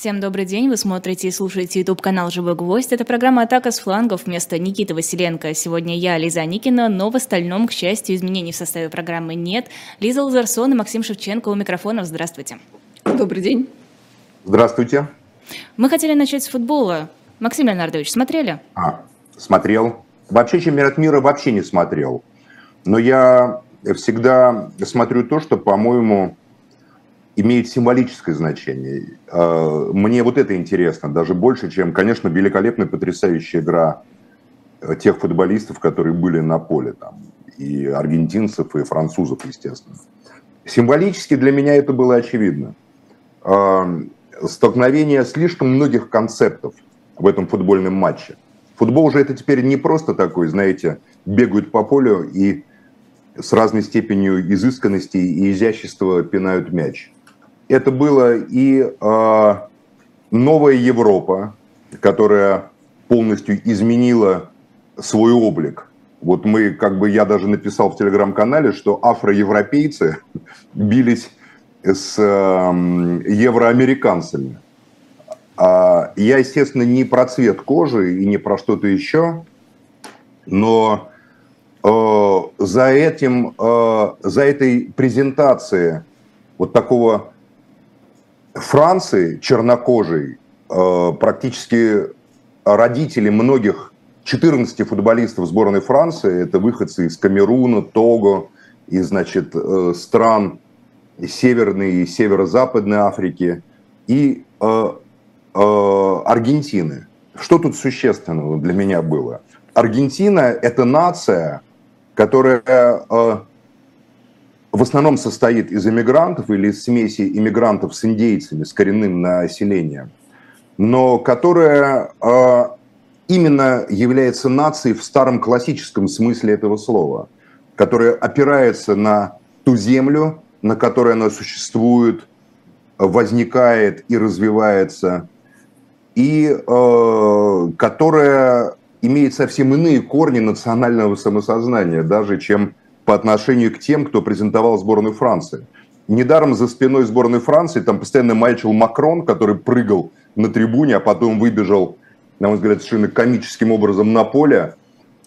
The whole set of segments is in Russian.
Всем добрый день, вы смотрите и слушаете YouTube канал «Живой гвоздь». Это программа «Атака с флангов» вместо Никиты Василенко. Сегодня я, Лиза Никина, но в остальном, к счастью, изменений в составе программы нет. Лиза Лазарсон и Максим Шевченко у микрофонов. Здравствуйте. Добрый день. Здравствуйте. Мы хотели начать с футбола. Максим Леонардович, смотрели? А, смотрел. Вообще чемпионат мира вообще не смотрел. Но я всегда смотрю то, что, по-моему, имеет символическое значение. А, мне вот это интересно, даже больше, чем, конечно, великолепная, потрясающая игра э, тех футболистов, которые были на поле, там, и аргентинцев, и французов, естественно. Символически для меня это было очевидно. А, столкновение слишком многих концептов в этом футбольном матче. Футбол уже это теперь не просто такой, знаете, бегают по полю и с разной степенью изысканности и изящества пинают мяч это было и э, новая Европа, которая полностью изменила свой облик. Вот мы, как бы я даже написал в телеграм-канале, что афроевропейцы бились с э, евроамериканцами. А я, естественно, не про цвет кожи и не про что-то еще, но э, за этим, э, за этой презентацией вот такого Франции чернокожей э, практически родители многих 14 футболистов сборной Франции, это выходцы из Камеруна, Того, из значит, э, стран Северной и Северо-Западной Африки и э, Аргентины. Что тут существенного для меня было? Аргентина – это нация, которая в основном состоит из иммигрантов или из смеси иммигрантов с индейцами, с коренным населением, но которая э, именно является нацией в старом классическом смысле этого слова, которая опирается на ту землю, на которой она существует, возникает и развивается, и э, которая имеет совсем иные корни национального самосознания, даже чем по отношению к тем, кто презентовал сборную Франции. Недаром за спиной сборной Франции там постоянно маячил Макрон, который прыгал на трибуне, а потом выбежал, на мой взгляд, совершенно комическим образом на поле,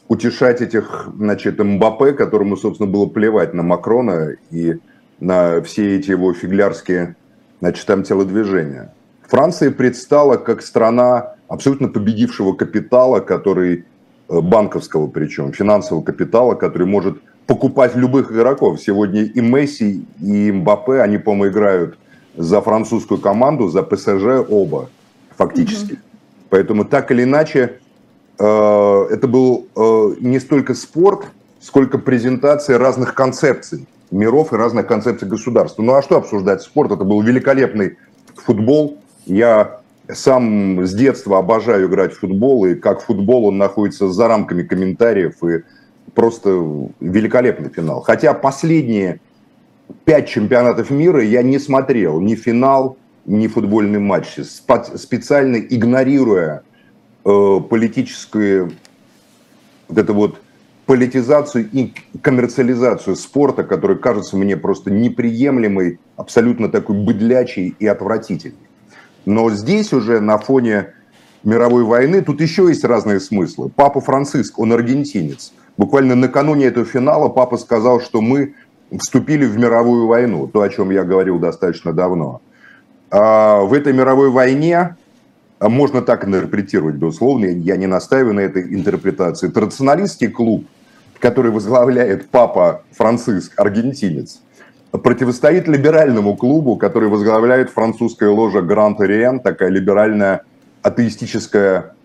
утешать этих, значит, Мбаппе, которому, собственно, было плевать на Макрона и на все эти его фиглярские, значит, там телодвижения. Франция предстала как страна абсолютно победившего капитала, который э, банковского причем, финансового капитала, который может покупать любых игроков. Сегодня и Месси, и Мбаппе, они, по-моему, играют за французскую команду, за ПСЖ оба, фактически. Угу. Поэтому так или иначе, э, это был э, не столько спорт, сколько презентация разных концепций миров и разных концепций государств. Ну а что обсуждать спорт? Это был великолепный футбол. Я сам с детства обожаю играть в футбол, и как футбол он находится за рамками комментариев и просто великолепный финал. Хотя последние пять чемпионатов мира я не смотрел ни финал, ни футбольный матч, специально игнорируя э, политическую вот эту вот политизацию и коммерциализацию спорта, которая кажется мне просто неприемлемой, абсолютно такой быдлячей и отвратительной. Но здесь уже на фоне мировой войны тут еще есть разные смыслы. Папа Франциск, он аргентинец – Буквально накануне этого финала папа сказал, что мы вступили в мировую войну, то, о чем я говорил достаточно давно. А в этой мировой войне, а можно так интерпретировать, безусловно, я не настаиваю на этой интерпретации, традиционалистский клуб, который возглавляет папа Франциск, аргентинец, противостоит либеральному клубу, который возглавляет французская ложа Гранд Ориен, такая либеральная атеистическая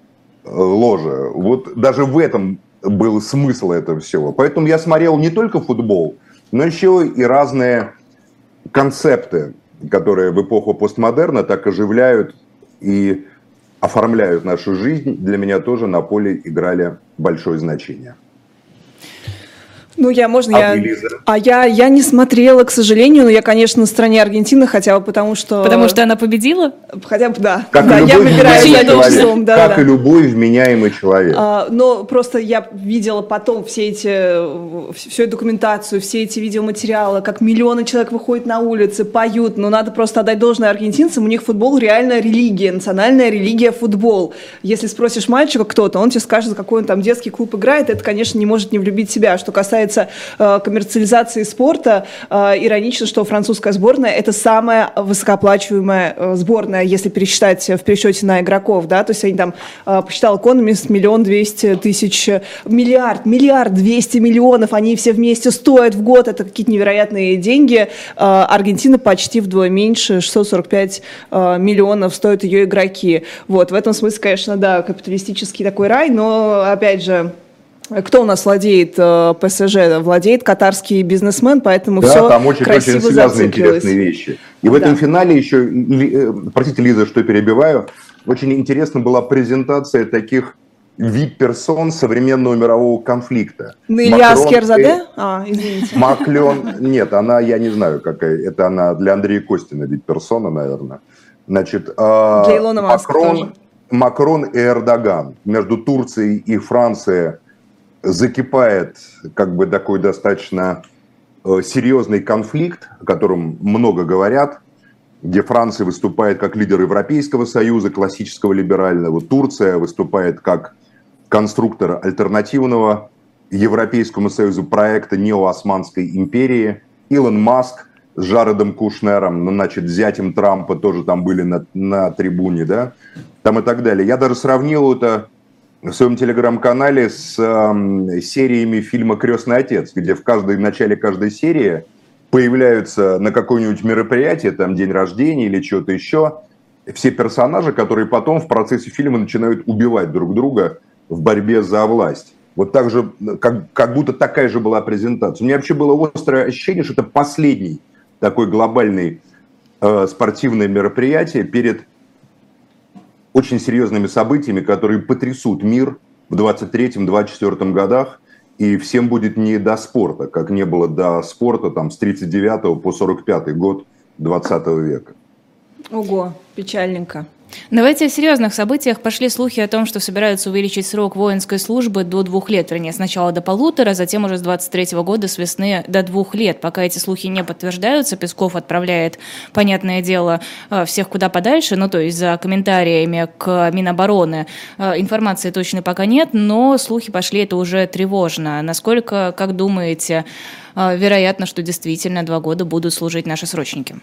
э, ложа. Вот даже в этом был смысл этого всего. Поэтому я смотрел не только футбол, но еще и разные концепты, которые в эпоху постмодерна так оживляют и оформляют нашу жизнь, для меня тоже на поле играли большое значение. Ну, я, можно, а я... А я, я не смотрела, к сожалению, но я, конечно, на стороне Аргентины, хотя бы потому, что... Потому что она победила? Хотя бы, да. Как да, и я выбираю задним числом, да. Как да. и любой вменяемый человек. А, но просто я видела потом все эти, всю эту документацию, все эти видеоматериалы, как миллионы человек выходят на улицы, поют, но надо просто отдать должное аргентинцам, у них футбол реально религия, национальная религия футбол. Если спросишь мальчика кто-то, он тебе скажет, какой он там детский клуб играет, это, конечно, не может не влюбить себя. Что касается касается э, коммерциализации спорта, э, иронично, что французская сборная это самая высокооплачиваемая э, сборная, если пересчитать в пересчете на игроков, да, то есть они там, э, посчитал Экономист, миллион двести тысяч, миллиард, миллиард двести миллионов, они все вместе стоят в год, это какие-то невероятные деньги. Э, Аргентина почти вдвое меньше, 645 э, миллионов стоят ее игроки. Вот, в этом смысле, конечно, да, капиталистический такой рай, но, опять же, кто у нас владеет э, ПСЖ? Владеет катарский бизнесмен, поэтому да, все там очень, красиво очень связаны интересные вещи. И в этом да. финале еще, э, простите, Лиза, что перебиваю, очень интересна была презентация таких вип-персон современного мирового конфликта. Ну, Илья Скерзаде? А, извините. Маклен, нет, она, я не знаю, какая, это она для Андрея Костина вип-персона, наверное. Значит, Илона Макрон, Макрон и Эрдоган между Турцией и Францией закипает как бы такой достаточно э, серьезный конфликт, о котором много говорят, где Франция выступает как лидер Европейского Союза, классического либерального, Турция выступает как конструктор альтернативного Европейскому Союзу проекта неоосманской империи, Илон Маск с Жаредом Кушнером, ну, значит, зятем Трампа тоже там были на, на трибуне, да, там и так далее. Я даже сравнил это в своем телеграм-канале с э, сериями фильма «Крестный отец», где в, каждой, в начале каждой серии появляются на какое-нибудь мероприятие, там день рождения или что-то еще, все персонажи, которые потом в процессе фильма начинают убивать друг друга в борьбе за власть. Вот так же, как, как будто такая же была презентация. У меня вообще было острое ощущение, что это последний такой глобальный э, спортивное мероприятие перед очень серьезными событиями, которые потрясут мир в 23-24 годах, и всем будет не до спорта, как не было до спорта там, с 39 по 45 год 20 века. Ого, печальненько. Давайте о серьезных событиях. Пошли слухи о том, что собираются увеличить срок воинской службы до двух лет, вернее, сначала до полутора, затем уже с 23 -го года с весны до двух лет. Пока эти слухи не подтверждаются, Песков отправляет, понятное дело, э, всех куда подальше, ну, то есть за комментариями к Минобороны. Э, информации точно пока нет, но слухи пошли, это уже тревожно. Насколько, как думаете, э, вероятно, что действительно два года будут служить наши срочники?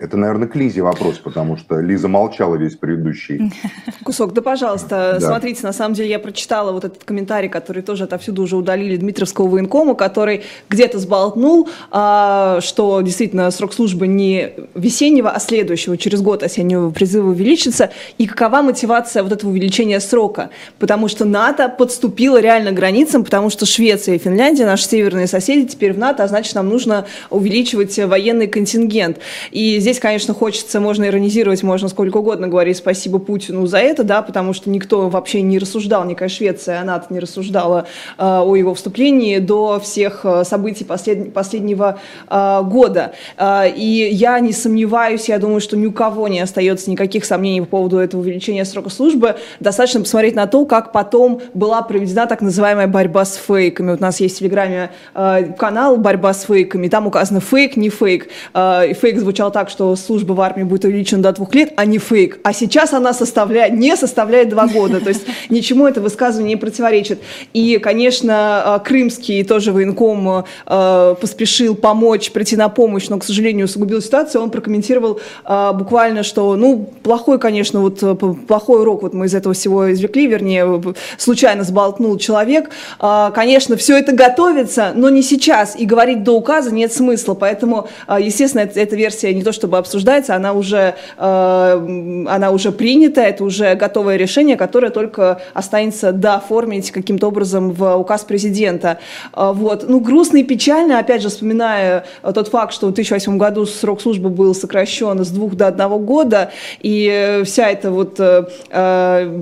Это, наверное, к Лизе вопрос, потому что Лиза молчала весь предыдущий кусок. Да, пожалуйста, да. смотрите, на самом деле я прочитала вот этот комментарий, который тоже отовсюду уже удалили Дмитровского военкома, который где-то сболтнул, а, что действительно срок службы не весеннего, а следующего, через год осеннего призыва увеличится. И какова мотивация вот этого увеличения срока? Потому что НАТО подступило реально к границам, потому что Швеция и Финляндия, наши северные соседи, теперь в НАТО, а значит, нам нужно увеличивать военный контингент. И здесь конечно, хочется, можно иронизировать, можно сколько угодно говорить спасибо Путину за это, да, потому что никто вообще не рассуждал, никакая Швеция, она не рассуждала э, о его вступлении до всех э, событий послед, последнего э, года. Э, и я не сомневаюсь, я думаю, что ни у кого не остается никаких сомнений по поводу этого увеличения срока службы. Достаточно посмотреть на то, как потом была проведена так называемая борьба с фейками. Вот у нас есть в Телеграме э, канал «Борьба с фейками», там указано фейк, не фейк. Э, фейк звучал так, что что служба в армии будет увеличена до двух лет, а не фейк. А сейчас она составляет, не составляет два года. То есть ничему это высказывание не противоречит. И, конечно, э, крымский тоже военком э, поспешил помочь, прийти на помощь, но, к сожалению, усугубил ситуацию. Он прокомментировал э, буквально, что, ну, плохой, конечно, вот плохой урок вот мы из этого всего извлекли, вернее, случайно сболтнул человек. Конечно, все это готовится, но не сейчас. И говорить до указа нет смысла. Поэтому, естественно, эта версия не то чтобы обсуждается, она уже, э, она уже принята, это уже готовое решение, которое только останется дооформить каким-то образом в указ президента. Э, вот. Ну, грустно и печально, опять же, вспоминая тот факт, что в 2008 году срок службы был сокращен с двух до одного года, и вся эта вот э,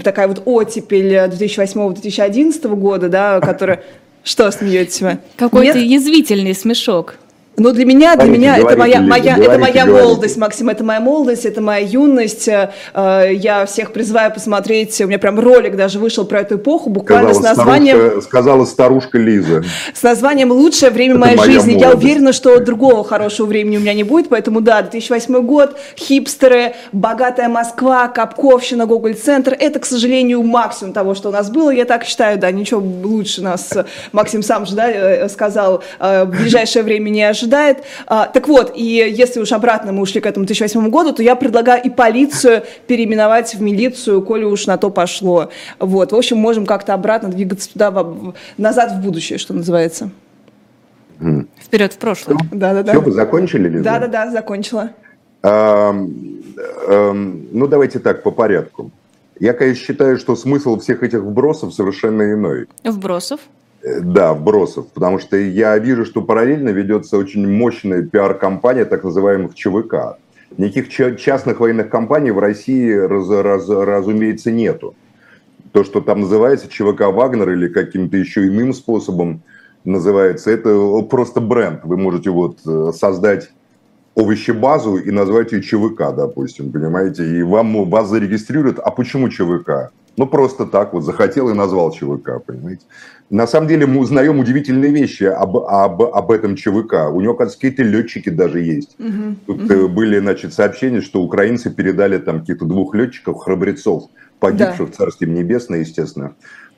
такая вот оттепель 2008-2011 года, да, которая Что смеетесь вы? Какой-то язвительный смешок. Ну, для меня, для меня это моя, моя, говорите, это моя говорите. молодость, Максим, это моя молодость, это моя юность. Э, я всех призываю посмотреть, у меня прям ролик даже вышел про эту эпоху, буквально сказала с названием... Старушка, сказала старушка Лиза. С названием «Лучшее время это моей жизни». Молодость. Я уверена, что другого хорошего времени у меня не будет, поэтому да, 2008 год, хипстеры, богатая Москва, Капковщина, Гоголь-центр. Это, к сожалению, максимум того, что у нас было. Я так считаю, да, ничего лучше нас, Максим сам же да, э, сказал, э, в ближайшее время не ожидается ожидает. А, так вот, и если уж обратно мы ушли к этому 2008 году, то я предлагаю и полицию переименовать в милицию, коли уж на то пошло. Вот, в общем, можем как-то обратно двигаться туда, в, назад в будущее, что называется. Вперед в прошлое. Да, да, да. Все, вы закончили, Лиза? Да, да, да, закончила. Ну, давайте так, по порядку. Я, конечно, считаю, что смысл всех этих вбросов совершенно иной. Вбросов? Э, да, вбросов, потому что я вижу, что параллельно ведется очень мощная пиар-компания так называемых ЧВК. Никаких частных военных компаний в России, раз, раз, разумеется, нету. То, что там называется ЧВК «Вагнер» или каким-то еще иным способом называется, это просто бренд. Вы можете вот э, создать овощебазу и назвать ее ЧВК, допустим, понимаете, и вам вас зарегистрируют. А почему ЧВК? Ну, просто так вот захотел и назвал ЧВК, понимаете. На самом деле мы узнаем удивительные вещи об, об, об этом ЧВК. У него, какие-то летчики даже есть. Угу, Тут угу. были, значит, сообщения, что украинцы передали там каких-то двух летчиков, храбрецов, погибших да. Царствием Небесное, естественно,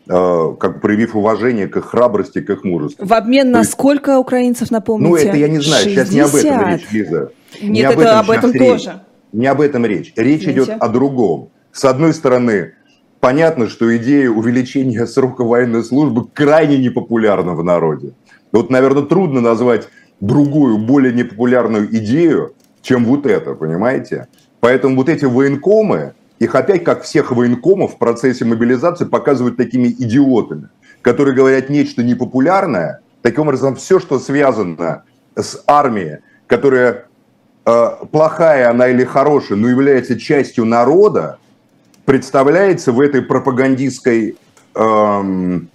э, как проявив уважение к их храбрости, к их мужеству. В обмен на есть, сколько украинцев, напомните? Ну, это я не знаю, 60. сейчас не об этом речь, Лиза. Нет, не об это этом об этом тоже. Речь. Не об этом речь. Речь Извините. идет о другом. С одной стороны, понятно, что идея увеличения срока военной службы крайне непопулярна в народе. Вот, наверное, трудно назвать другую, более непопулярную идею, чем вот это, понимаете? Поэтому вот эти военкомы, их опять, как всех военкомов в процессе мобилизации, показывают такими идиотами, которые говорят нечто непопулярное. Таким образом, все, что связано с армией, которая э, плохая она или хорошая, но является частью народа, представляется в этой пропагандистской, эм,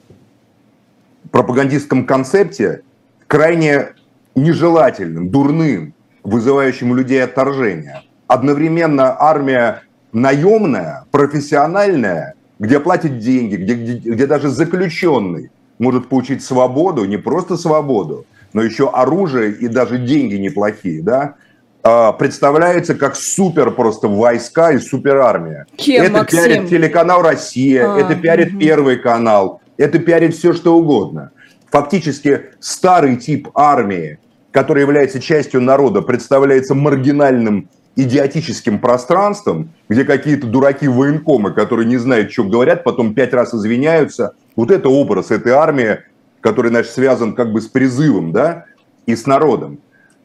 пропагандистском концепте крайне нежелательным, дурным, вызывающим у людей отторжение. Одновременно армия наемная, профессиональная, где платят деньги, где, где, где даже заключенный может получить свободу, не просто свободу, но еще оружие и даже деньги неплохие, да, представляется как супер просто войска и супер армия. Кем, это Максим? пиарит телеканал Россия, а, это пиарит угу. Первый канал, это пиарит все что угодно. Фактически старый тип армии, который является частью народа, представляется маргинальным идиотическим пространством, где какие-то дураки военкомы, которые не знают, что говорят, потом пять раз извиняются. Вот это образ этой армии, который, значит, связан как бы с призывом, да, и с народом.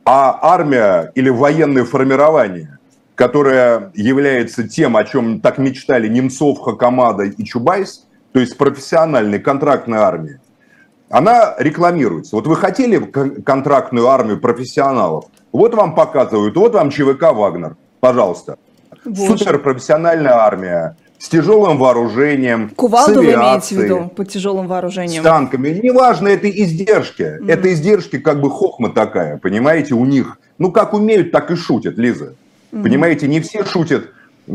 А армия или военное формирование, которое является тем, о чем так мечтали Немцов, Хакамада и Чубайс, то есть профессиональной контрактной армии, она рекламируется. Вот вы хотели контрактную армию профессионалов? Вот вам показывают, вот вам ЧВК «Вагнер», пожалуйста. Боже. Суперпрофессиональная армия, с тяжелым вооружением, Кувалду с авиацией, вы имеете в виду под тяжелым вооружением? С танками. Неважно, это издержки. Mm-hmm. Это издержки как бы хохма такая, понимаете, у них. Ну, как умеют, так и шутят, Лиза. Mm-hmm. Понимаете, не все шутят,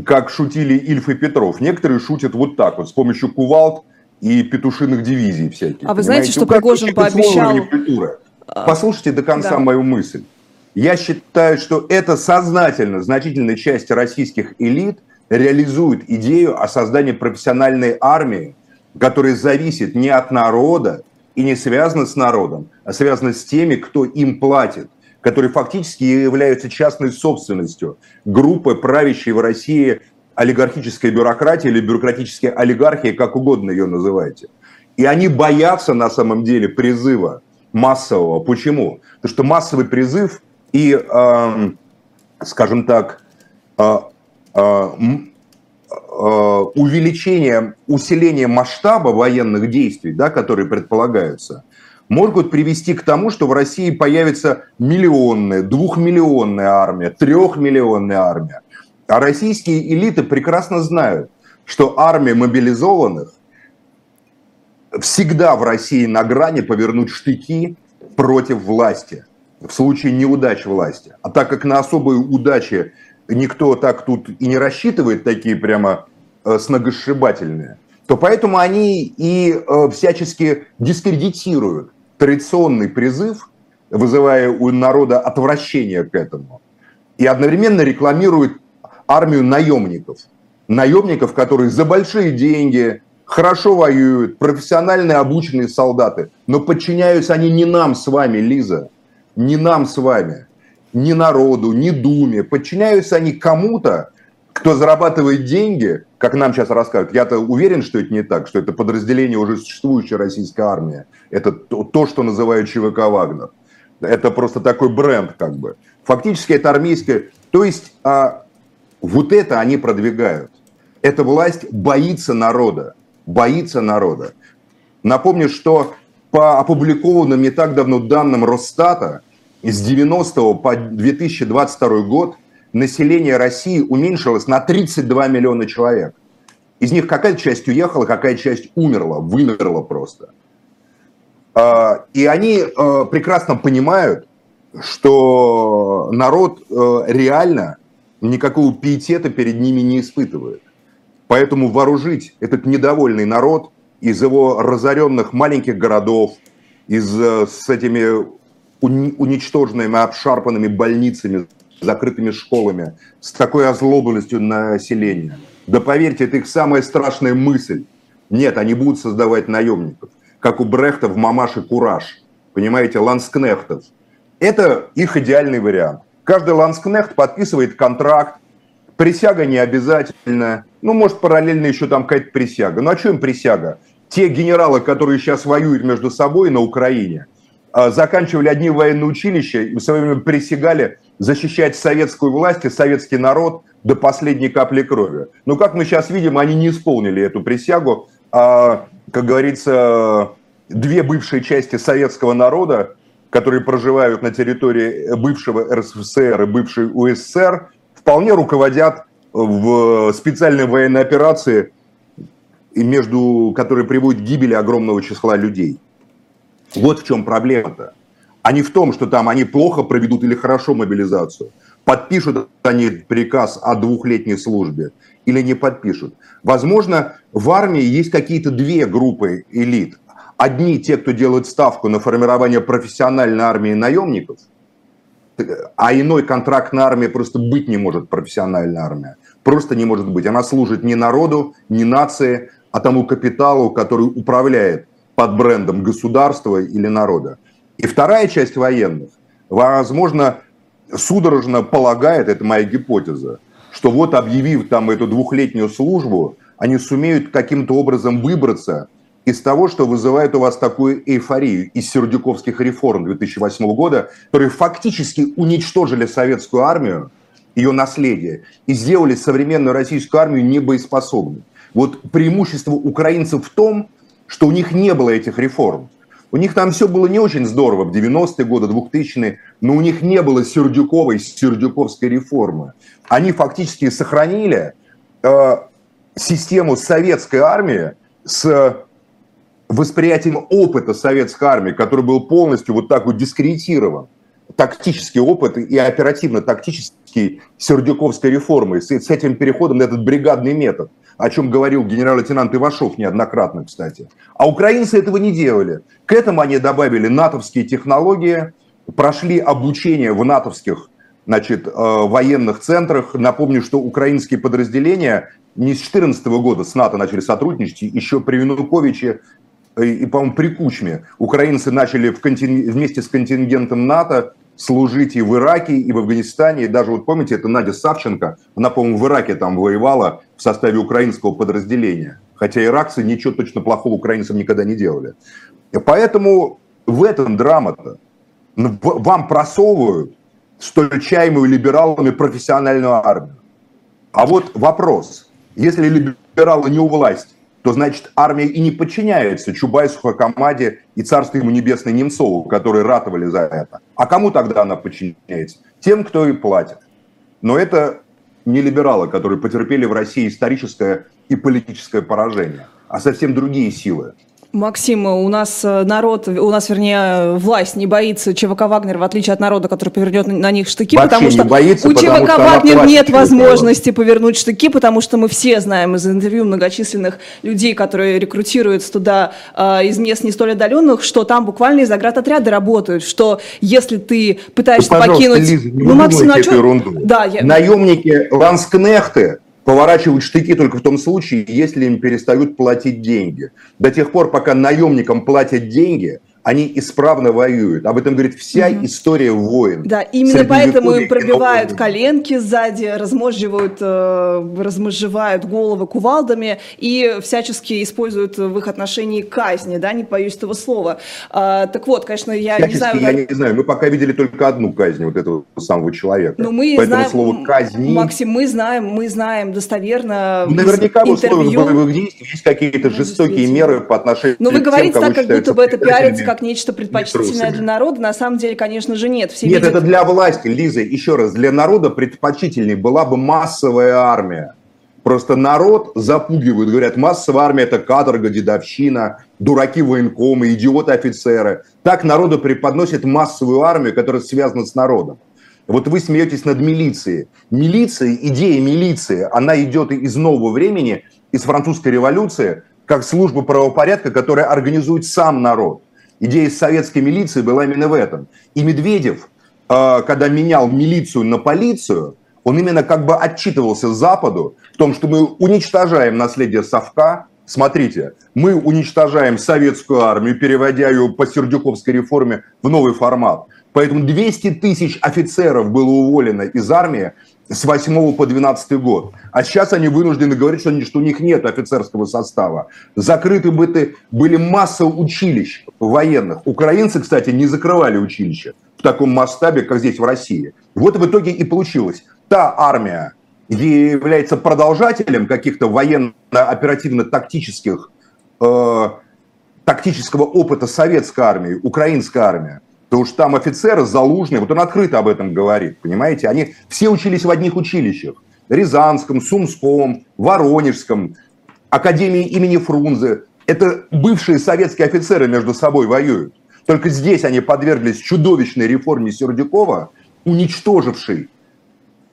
как шутили Ильф и Петров. Некоторые шутят вот так вот, с помощью кувалд и петушиных дивизий всяких. А вы знаете, что Пригожин пообещал... А, Послушайте до конца да. мою мысль. Я считаю, что это сознательно значительная часть российских элит – реализует идею о создании профессиональной армии, которая зависит не от народа и не связана с народом, а связана с теми, кто им платит, которые фактически являются частной собственностью группы, правящей в России олигархической бюрократии или бюрократической олигархии, как угодно ее называйте. И они боятся на самом деле призыва массового. Почему? Потому что массовый призыв и, э, скажем так, э, увеличение, усиление масштаба военных действий, да, которые предполагаются, могут привести к тому, что в России появится миллионная, двухмиллионная армия, трехмиллионная армия. А российские элиты прекрасно знают, что армия мобилизованных всегда в России на грани повернуть штыки против власти в случае неудач власти. А так как на особые удачи никто так тут и не рассчитывает, такие прямо э, сногосшибательные, то поэтому они и э, всячески дискредитируют традиционный призыв, вызывая у народа отвращение к этому, и одновременно рекламируют армию наемников. Наемников, которые за большие деньги, хорошо воюют, профессиональные обученные солдаты, но подчиняются они не нам с вами, Лиза, не нам с вами, не народу, не Думе. Подчиняются они кому-то, кто зарабатывает деньги, как нам сейчас рассказывают. Я-то уверен, что это не так, что это подразделение уже существующей российской армии. Это то, что называют ЧВК «Вагнер». Это просто такой бренд как бы. Фактически это армейское... То есть а, вот это они продвигают. Эта власть боится народа. Боится народа. Напомню, что по опубликованным не так давно данным Росстата, с 90 по 2022 год население России уменьшилось на 32 миллиона человек. Из них какая часть уехала, какая часть умерла, вымерла просто. А, и они а, прекрасно понимают, что народ а, реально никакого пиетета перед ними не испытывает. Поэтому вооружить этот недовольный народ из его разоренных маленьких городов, из, с этими уничтоженными, обшарпанными больницами, закрытыми школами, с такой озлобленностью населения. Да поверьте, это их самая страшная мысль. Нет, они будут создавать наемников, как у Брехта в «Мамаше Кураж», понимаете, ланскнехтов. Это их идеальный вариант. Каждый ланскнехт подписывает контракт, присяга не обязательно, ну, может, параллельно еще там какая-то присяга. Ну, а что им присяга? Те генералы, которые сейчас воюют между собой на Украине, заканчивали одни военные училища и в свое время присягали защищать советскую власть и советский народ до последней капли крови. Но, как мы сейчас видим, они не исполнили эту присягу. А, как говорится, две бывшие части советского народа, которые проживают на территории бывшего РСФСР и бывшей УССР, вполне руководят в специальной военной операции, между, которой приводит к гибели огромного числа людей. Вот в чем проблема-то. А не в том, что там они плохо проведут или хорошо мобилизацию. Подпишут они приказ о двухлетней службе или не подпишут. Возможно, в армии есть какие-то две группы элит. Одни те, кто делает ставку на формирование профессиональной армии наемников, а иной контрактной армии просто быть не может профессиональная армия. Просто не может быть. Она служит не народу, не нации, а тому капиталу, который управляет под брендом государства или народа. И вторая часть военных, возможно, судорожно полагает, это моя гипотеза, что вот объявив там эту двухлетнюю службу, они сумеют каким-то образом выбраться из того, что вызывает у вас такую эйфорию из сердюковских реформ 2008 года, которые фактически уничтожили советскую армию, ее наследие, и сделали современную российскую армию небоеспособной. Вот преимущество украинцев в том, что у них не было этих реформ. У них там все было не очень здорово в 90-е годы, 2000-е, но у них не было Сердюковой, Сердюковской реформы. Они фактически сохранили э, систему советской армии с восприятием опыта советской армии, который был полностью вот так вот дискредитирован. Тактический опыт и оперативно-тактический Сердюковской реформы с, с этим переходом на этот бригадный метод о чем говорил генерал-лейтенант Ивашов неоднократно, кстати. А украинцы этого не делали. К этому они добавили натовские технологии, прошли обучение в натовских значит, э, военных центрах. Напомню, что украинские подразделения не с 2014 года с НАТО начали сотрудничать, еще при Януковиче и, по-моему, при Кучме украинцы начали в континг... вместе с контингентом НАТО служить и в Ираке, и в Афганистане. И даже вот помните, это Надя Савченко, она, по-моему, в Ираке там воевала в составе украинского подразделения. Хотя иракцы ничего точно плохого украинцам никогда не делали. Поэтому в этом драма-то. Вам просовывают столь чаемую либералами профессиональную армию. А вот вопрос. Если либералы не у власти, то значит армия и не подчиняется Чубайсу, Хакамаде и царству ему небесной Немцову, которые ратовали за это. А кому тогда она подчиняется? Тем, кто и платит. Но это не либералы, которые потерпели в России историческое и политическое поражение, а совсем другие силы. Максим, у нас э, народ, у нас, вернее, власть не боится ЧВК «Вагнер», в отличие от народа, который повернет на них штыки, Вообще потому что боится, у ЧВК «Вагнер» нет возможности повернуть штыки, потому что мы все знаем из интервью многочисленных людей, которые рекрутируются туда э, из мест не столь отдаленных, что там буквально из отряды работают, что если ты пытаешься ну, покинуть... Лиза, не ну, Максим, ну, а что... Да, я... Наемники, ланскнехты, поворачивают штыки только в том случае, если им перестают платить деньги. До тех пор, пока наемникам платят деньги, они исправно воюют. Об этом говорит вся угу. история войн. Да, именно поэтому им пробивают коленки сзади, разможживают, э, размозживают головы кувалдами и всячески используют в их отношении казни, да, не боюсь этого слова. А, так вот, конечно, я всячески, не знаю... я не знаю, мы пока видели только одну казнь вот этого самого человека. Но ну, мы Поэтому знаем, слово казни... Максим, мы знаем, мы знаем достоверно ну, Наверняка в условиях боевых действий есть какие-то ну, жестокие меры по отношению Но вы говорите тем, так, как будто бы это пиарится как нечто предпочтительное для народа, на самом деле, конечно же, нет. Все нет, видят... это для власти, Лиза, еще раз, для народа предпочтительнее была бы массовая армия. Просто народ запугивают, говорят, массовая армия – это каторга, дедовщина, дураки военкомы, идиоты офицеры. Так народу преподносят массовую армию, которая связана с народом. Вот вы смеетесь над милицией. Милиция, идея милиции, она идет из нового времени, из французской революции, как служба правопорядка, которая организует сам народ. Идея советской милиции была именно в этом. И Медведев, э, когда менял милицию на полицию, он именно как бы отчитывался Западу в том, что мы уничтожаем наследие Совка. Смотрите, мы уничтожаем советскую армию, переводя ее по Сердюковской реформе в новый формат. Поэтому 200 тысяч офицеров было уволено из армии с 8 по 12 год. А сейчас они вынуждены говорить, что, что у них нет офицерского состава. Закрыты были, были масса училищ военных. Украинцы, кстати, не закрывали училища в таком масштабе, как здесь в России. Вот в итоге и получилось. Та армия, является продолжателем каких-то военно-оперативно-тактических э, тактического опыта советской армии, украинская армия, Потому что там офицеры залужные, вот он открыто об этом говорит, понимаете? Они все учились в одних училищах. Рязанском, Сумском, Воронежском, Академии имени Фрунзе. Это бывшие советские офицеры между собой воюют. Только здесь они подверглись чудовищной реформе Сердюкова, уничтожившей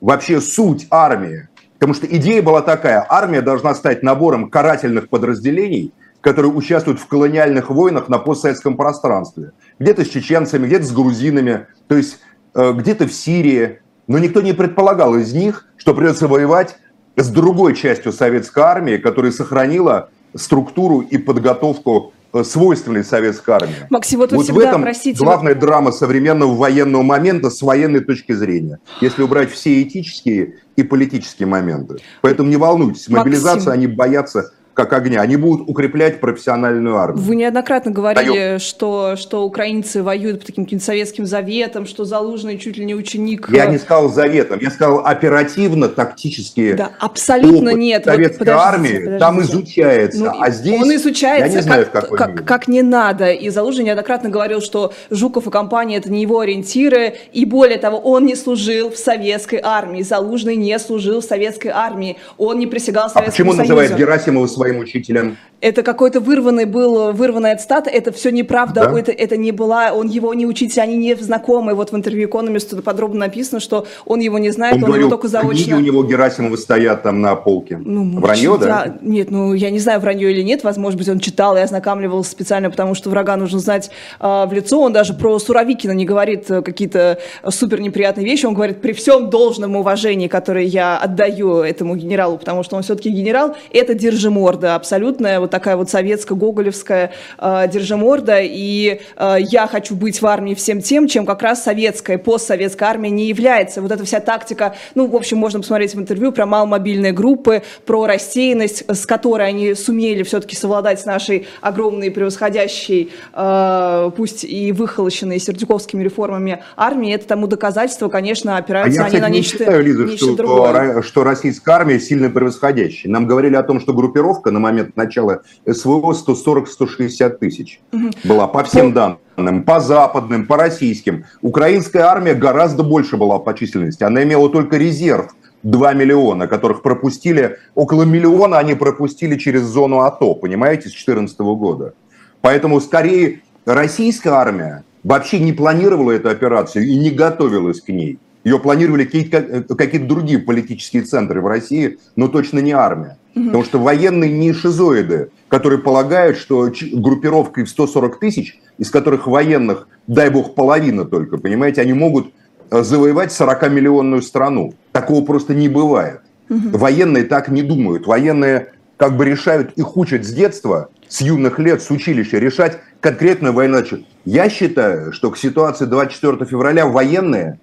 вообще суть армии. Потому что идея была такая, армия должна стать набором карательных подразделений – которые участвуют в колониальных войнах на постсоветском пространстве. Где-то с чеченцами, где-то с грузинами, то есть э, где-то в Сирии. Но никто не предполагал из них, что придется воевать с другой частью советской армии, которая сохранила структуру и подготовку э, свойственной советской армии. Максим, вот, вот всегда, в этом простите, главная драма современного военного момента с военной точки зрения, если убрать все этические и политические моменты. Поэтому не волнуйтесь, мобилизация Максим. они боятся как огня. Они будут укреплять профессиональную армию. Вы неоднократно говорили, что, что украинцы воюют по таким советским заветам, что Залужный чуть ли не ученик... Я не сказал заветом, я сказал оперативно-тактические Да, абсолютно опыт нет. Советской вот, армии подождите. там изучается, ну, а здесь он изучается я не знаю, как, в как, как не надо. И Залужный неоднократно говорил, что Жуков и компания это не его ориентиры, и более того, он не служил в советской армии. Залужный не служил в советской армии, он не присягал Советскому а почему Союзу. называет Герасимова своим учителем. Это какой-то вырванный был, вырванная цитата, это все неправда, да? это, это не была, он его не учитель, они не знакомы. Вот в интервью Economist подробно написано, что он его не знает, он, он говорил, его только заочно. книги у него Герасимова стоят там на полке. Ну, вранье, да? Нет, ну я не знаю, вранье или нет, возможно быть, он читал и ознакомливался специально, потому что врага нужно знать э, в лицо. Он даже про Суровикина не говорит э, какие-то супер неприятные вещи, он говорит при всем должном уважении, которое я отдаю этому генералу, потому что он все-таки генерал, это держимор держиморда, абсолютная вот такая вот советско-гоголевская э, держиморда, и э, я хочу быть в армии всем тем, чем как раз советская, постсоветская армия не является. Вот эта вся тактика, ну, в общем, можно посмотреть в интервью про маломобильные группы, про рассеянность, с которой они сумели все-таки совладать с нашей огромной превосходящей, э, пусть и выхолощенной сердюковскими реформами армии. Это тому доказательство, конечно, опираются а я, они на нечто, считаю, Лиза, нечто что, другое. что российская армия сильно превосходящая. Нам говорили о том, что группировка на момент начала СВО 140-160 тысяч была по всем данным, по западным, по российским. Украинская армия гораздо больше была по численности. Она имела только резерв 2 миллиона, которых пропустили, около миллиона они пропустили через зону АТО, понимаете, с 2014 года. Поэтому скорее российская армия вообще не планировала эту операцию и не готовилась к ней. Ее планировали какие-то, какие-то другие политические центры в России, но точно не армия. Потому что военные не шизоиды, которые полагают, что группировкой в 140 тысяч, из которых военных, дай бог, половина только, понимаете, они могут э, завоевать 40-миллионную страну. Такого просто не бывает. Угу. Военные так не думают. Военные как бы решают, их учат с детства, с юных лет, с училища, решать конкретную войну. Я считаю, что к ситуации 24 февраля военные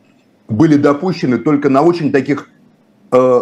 были допущены только на очень таких э,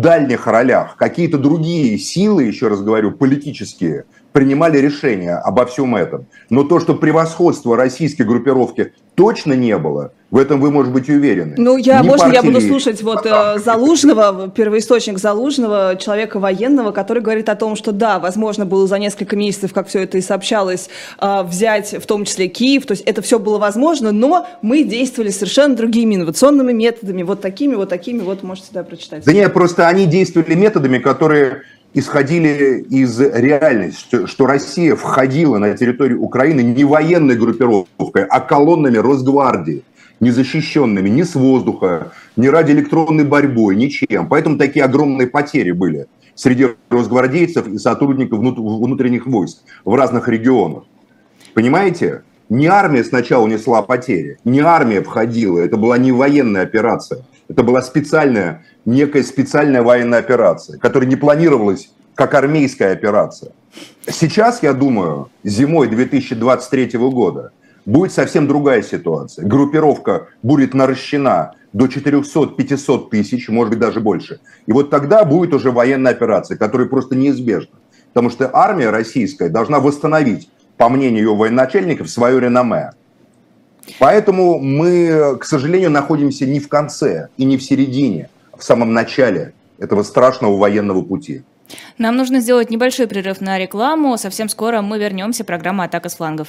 дальних ролях. Какие-то другие силы, еще раз говорю, политические, принимали решения обо всем этом. Но то, что превосходство российской группировки точно не было, в этом вы, может быть, уверены. Ну, я, не можно я буду слушать вот э, Залужного, первоисточник Залужного, человека военного, который говорит о том, что да, возможно, было за несколько месяцев, как все это и сообщалось, э, взять в том числе Киев, то есть это все было возможно, но мы действовали совершенно другими инновационными методами, вот такими, вот такими, вот можете сюда прочитать. Да нет, просто они действовали методами, которые исходили из реальности, что Россия входила на территорию Украины не военной группировкой, а колоннами Росгвардии незащищенными ни с воздуха, ни радиоэлектронной борьбой, ничем. Поэтому такие огромные потери были среди росгвардейцев и сотрудников внутренних войск в разных регионах. Понимаете? Не армия сначала несла потери, не армия входила, это была не военная операция, это была специальная, некая специальная военная операция, которая не планировалась как армейская операция. Сейчас, я думаю, зимой 2023 года будет совсем другая ситуация. Группировка будет наращена до 400-500 тысяч, может быть, даже больше. И вот тогда будет уже военная операция, которая просто неизбежна. Потому что армия российская должна восстановить, по мнению ее военачальников, свое реноме. Поэтому мы, к сожалению, находимся не в конце и не в середине, а в самом начале этого страшного военного пути. Нам нужно сделать небольшой прерыв на рекламу. Совсем скоро мы вернемся. Программа «Атака с флангов».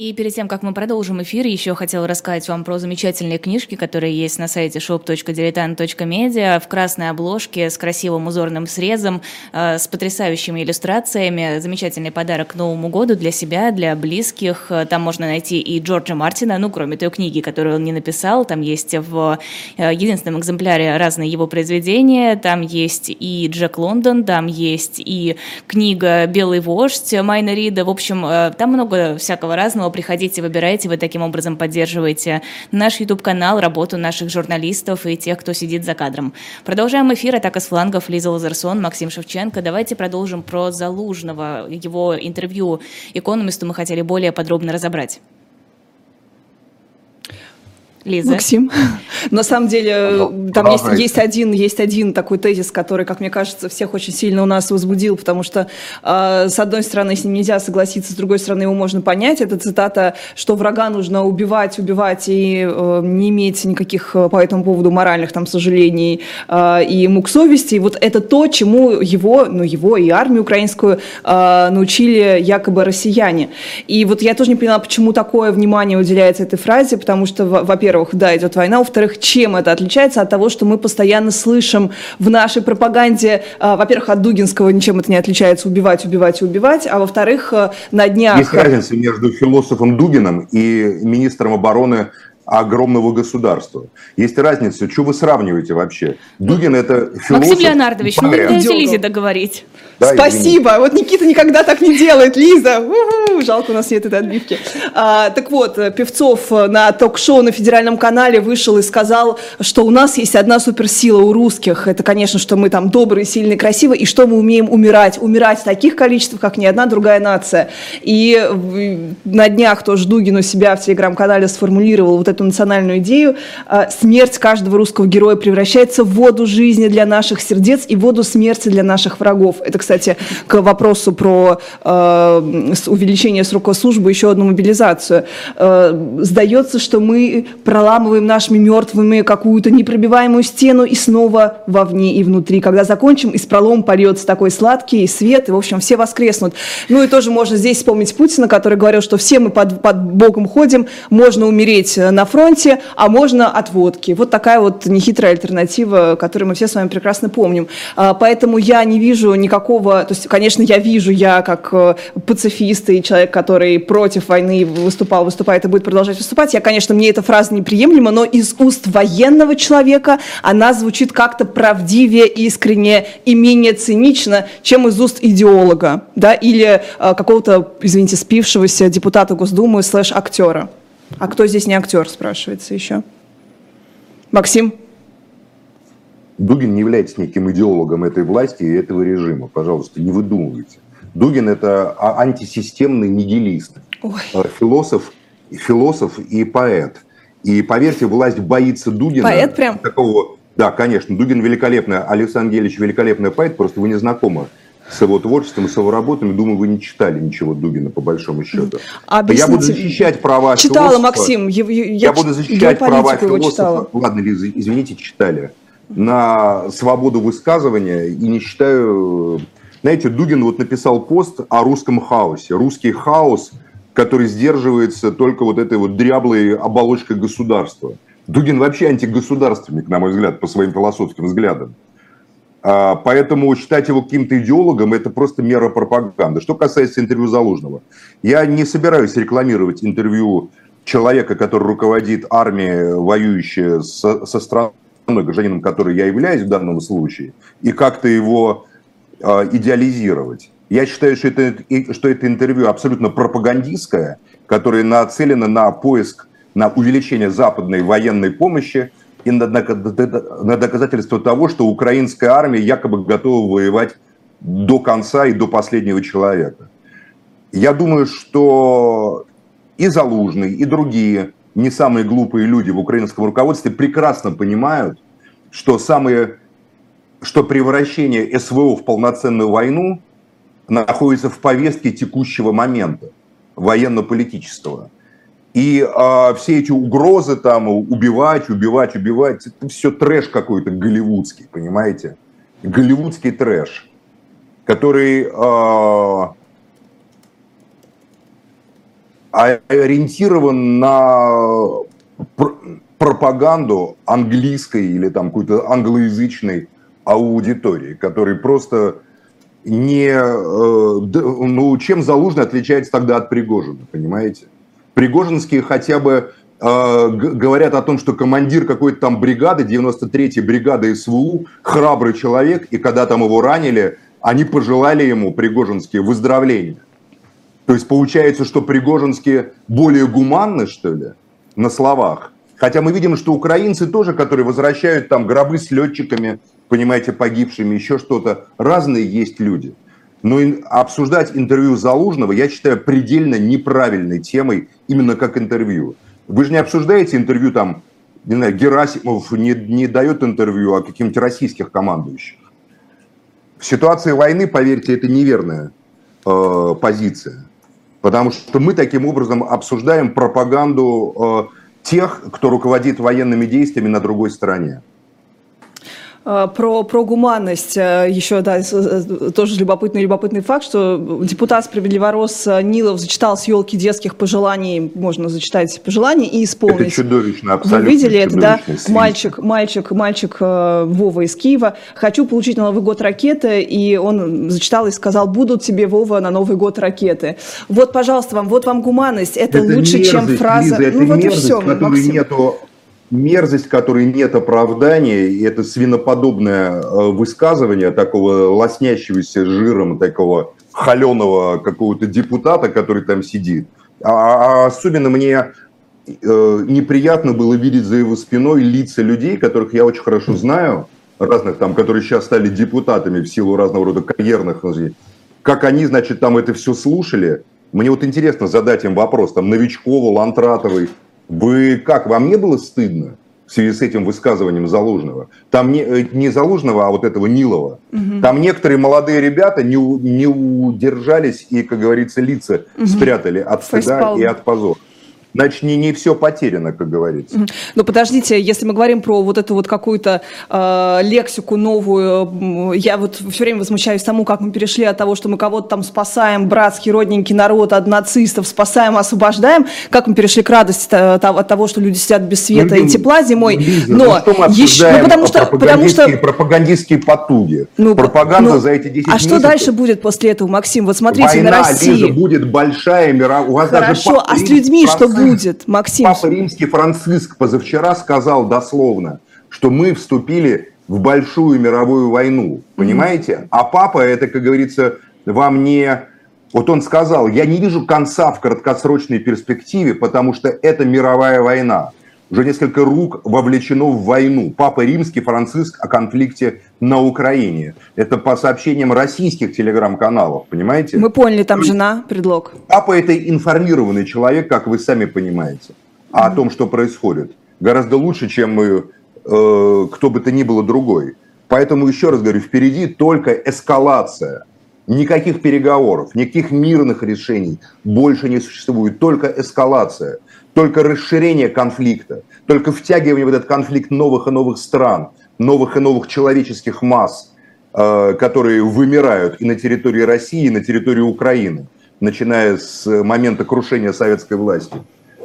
И перед тем, как мы продолжим эфир, еще хотела рассказать вам про замечательные книжки, которые есть на сайте shop.diletant.media в красной обложке с красивым узорным срезом, э, с потрясающими иллюстрациями. Замечательный подарок к Новому году для себя, для близких. Там можно найти и Джорджа Мартина, ну, кроме той книги, которую он не написал. Там есть в э, единственном экземпляре разные его произведения. Там есть и Джек Лондон, там есть и книга «Белый вождь» Майна Рида. В общем, э, там много всякого разного приходите, выбирайте, вы таким образом поддерживаете наш YouTube-канал, работу наших журналистов и тех, кто сидит за кадром. Продолжаем эфир. Атака с флангов. Лиза Лазерсон, Максим Шевченко. Давайте продолжим про Залужного. Его интервью экономисту мы хотели более подробно разобрать. Лиза. Максим. На самом деле, там есть, есть, один, есть один такой тезис, который, как мне кажется, всех очень сильно у нас возбудил, потому что, э, с одной стороны, с ним нельзя согласиться, с другой стороны, его можно понять. Это цитата, что врага нужно убивать, убивать и э, не иметь никаких э, по этому поводу моральных там сожалений э, и мук совести. И вот это то, чему его, ну, его и армию украинскую э, научили якобы россияне. И вот я тоже не поняла, почему такое внимание уделяется этой фразе, потому что, во-первых, во-первых, да, идет война, во-вторых, чем это отличается от того, что мы постоянно слышим в нашей пропаганде, э, во-первых, от Дугинского ничем это не отличается, убивать, убивать и убивать, а во-вторых, э, на днях... Есть разница между философом Дугином и министром обороны огромного государства. Есть разница, что вы сравниваете вообще? Дугин это философ. Максим Леонардович, ну вы дайте Лизе договорить. Да, Спасибо. Извините. Вот Никита никогда так не делает, Лиза. У-ху, жалко, у нас нет этой отбивки. А, так вот, Певцов на ток-шоу на федеральном канале вышел и сказал, что у нас есть одна суперсила у русских. Это, конечно, что мы там добрые, сильные, красивые, и что мы умеем умирать. Умирать в таких количествах, как ни одна другая нация. И на днях тоже Дугин у себя в телеграм-канале сформулировал вот эту национальную идею. А, смерть каждого русского героя превращается в воду жизни для наших сердец и воду смерти для наших врагов. Это, кстати, кстати, к вопросу про э, увеличение срока службы, еще одну мобилизацию. Э, сдается, что мы проламываем нашими мертвыми какую-то непробиваемую стену и снова вовне и внутри. Когда закончим, из пролома польется такой сладкий свет, и, в общем, все воскреснут. Ну и тоже можно здесь вспомнить Путина, который говорил, что все мы под, под Богом ходим, можно умереть на фронте, а можно от водки. Вот такая вот нехитрая альтернатива, которую мы все с вами прекрасно помним. А, поэтому я не вижу никакого никакого, то есть, конечно, я вижу, я как э, пацифист и человек, который против войны выступал, выступает и будет продолжать выступать, я, конечно, мне эта фраза неприемлема, но из уст военного человека она звучит как-то правдивее, искренне и менее цинично, чем из уст идеолога, да, или э, какого-то, извините, спившегося депутата Госдумы слэш-актера. А кто здесь не актер, спрашивается еще? Максим? Дугин не является неким идеологом этой власти и этого режима. Пожалуйста, не выдумывайте. Дугин – это а, антисистемный нигилист, Ой. Э, философ, философ и поэт. И поверьте, власть боится Дугина. Поэт прям? Такого, да, конечно. Дугин великолепный, Александр Ангелевич великолепный поэт, просто вы не знакомы с его творчеством, с его работами. Думаю, вы не читали ничего Дугина, по большому счету. Объясните. Я буду защищать права Читала, философа. Максим. Я, я, я буду защищать права философа. Ладно, Лиза, извините, читали на свободу высказывания и не считаю... Знаете, Дугин вот написал пост о русском хаосе. Русский хаос, который сдерживается только вот этой вот дряблой оболочкой государства. Дугин вообще антигосударственник, на мой взгляд, по своим философским взглядам. А, поэтому считать его каким-то идеологом – это просто мера пропаганды. Что касается интервью Залужного, я не собираюсь рекламировать интервью человека, который руководит армией, воюющей со, со страной, гражданином, который я являюсь в данном случае, и как-то его э, идеализировать. Я считаю, что это, что это интервью абсолютно пропагандистское, которое нацелено на поиск, на увеличение западной военной помощи и на, на, на доказательство того, что украинская армия якобы готова воевать до конца и до последнего человека. Я думаю, что и Залужный, и другие не самые глупые люди в украинском руководстве прекрасно понимают, что самые, что превращение СВО в полноценную войну находится в повестке текущего момента, военно-политического. И а, все эти угрозы там убивать, убивать, убивать, это все трэш какой-то голливудский, понимаете? Голливудский трэш, который а, ориентирован на пропаганду английской или там какой-то англоязычной аудитории, который просто не... Э, ну, чем Залужный отличается тогда от Пригожина, понимаете? Пригожинские хотя бы э, говорят о том, что командир какой-то там бригады, 93-й бригады СВУ, храбрый человек, и когда там его ранили, они пожелали ему, Пригожинские, выздоровления. То есть получается, что Пригожинские более гуманны, что ли, на словах. Хотя мы видим, что украинцы тоже, которые возвращают там гробы с летчиками, понимаете, погибшими, еще что-то, разные есть люди. Но обсуждать интервью Залужного я считаю предельно неправильной темой, именно как интервью. Вы же не обсуждаете интервью там, не знаю, Герасимов не, не дает интервью о каких-нибудь российских командующих. В ситуации войны, поверьте, это неверная э, позиция. Потому что мы таким образом обсуждаем пропаганду э, тех, кто руководит военными действиями на другой стороне. А, про, про гуманность э, еще, да, э, тоже любопытный, любопытный факт, что депутат Справедливорос Нилов зачитал с елки детских пожеланий, можно зачитать пожелания и исполнить. Это чудовищно, абсолютно Вы видели это, да? Свист. Мальчик, мальчик, мальчик э, Вова из Киева. Хочу получить на Новый год ракеты, и он зачитал и сказал, будут тебе, Вова, на Новый год ракеты. Вот, пожалуйста, вам, вот вам гуманность. Это, это лучше, мерзость, чем фраза. Лиза, это ну вот мерзость, и все, которой Максим. нету мерзость, которой нет оправдания, и это свиноподобное э, высказывание такого лоснящегося жиром, такого холеного какого-то депутата, который там сидит. А, а особенно мне э, неприятно было видеть за его спиной лица людей, которых я очень хорошо знаю, разных там, которые сейчас стали депутатами в силу разного рода карьерных, как они, значит, там это все слушали. Мне вот интересно задать им вопрос, там, Новичкову, Лантратовой, вы как, вам не было стыдно в связи с этим высказыванием Залужного? Там не, э, не Залужного, а вот этого Нилова. Угу. Там некоторые молодые ребята не, не удержались и, как говорится, лица угу. спрятали от стыда и от позора. Значит, не, не все потеряно, как говорится. Но подождите, если мы говорим про вот эту вот какую-то э, лексику новую, я вот все время возмущаюсь тому, как мы перешли от того, что мы кого-то там спасаем, братский, родненький народ от нацистов, спасаем, освобождаем, как мы перешли к радости от того, что люди сидят без света ну, и тепла зимой. Лиза, Но ну, мы еще, ну, потому что, потому что пропагандистские потуги. Ну, Пропаганда ну, за эти 10 А месяцев. что дальше будет после этого, Максим? Вот смотрите Война, на Россию. Лиза, будет большая мировая. Хорошо, а с людьми что будет? Максим? Папа Римский Франциск позавчера сказал дословно, что мы вступили в большую мировую войну, понимаете? Mm-hmm. А папа это, как говорится, вам не... Вот он сказал, я не вижу конца в краткосрочной перспективе, потому что это мировая война уже несколько рук вовлечено в войну. Папа Римский, Франциск о конфликте на Украине. Это по сообщениям российских телеграм-каналов, понимаете? Мы поняли, там жена, предлог. Папа это информированный человек, как вы сами понимаете, о том, что происходит. Гораздо лучше, чем мы, э, кто бы то ни было другой. Поэтому еще раз говорю, впереди только эскалация. Никаких переговоров, никаких мирных решений больше не существует, только эскалация – только расширение конфликта, только втягивание в этот конфликт новых и новых стран, новых и новых человеческих масс, э, которые вымирают и на территории России, и на территории Украины, начиная с момента крушения советской власти.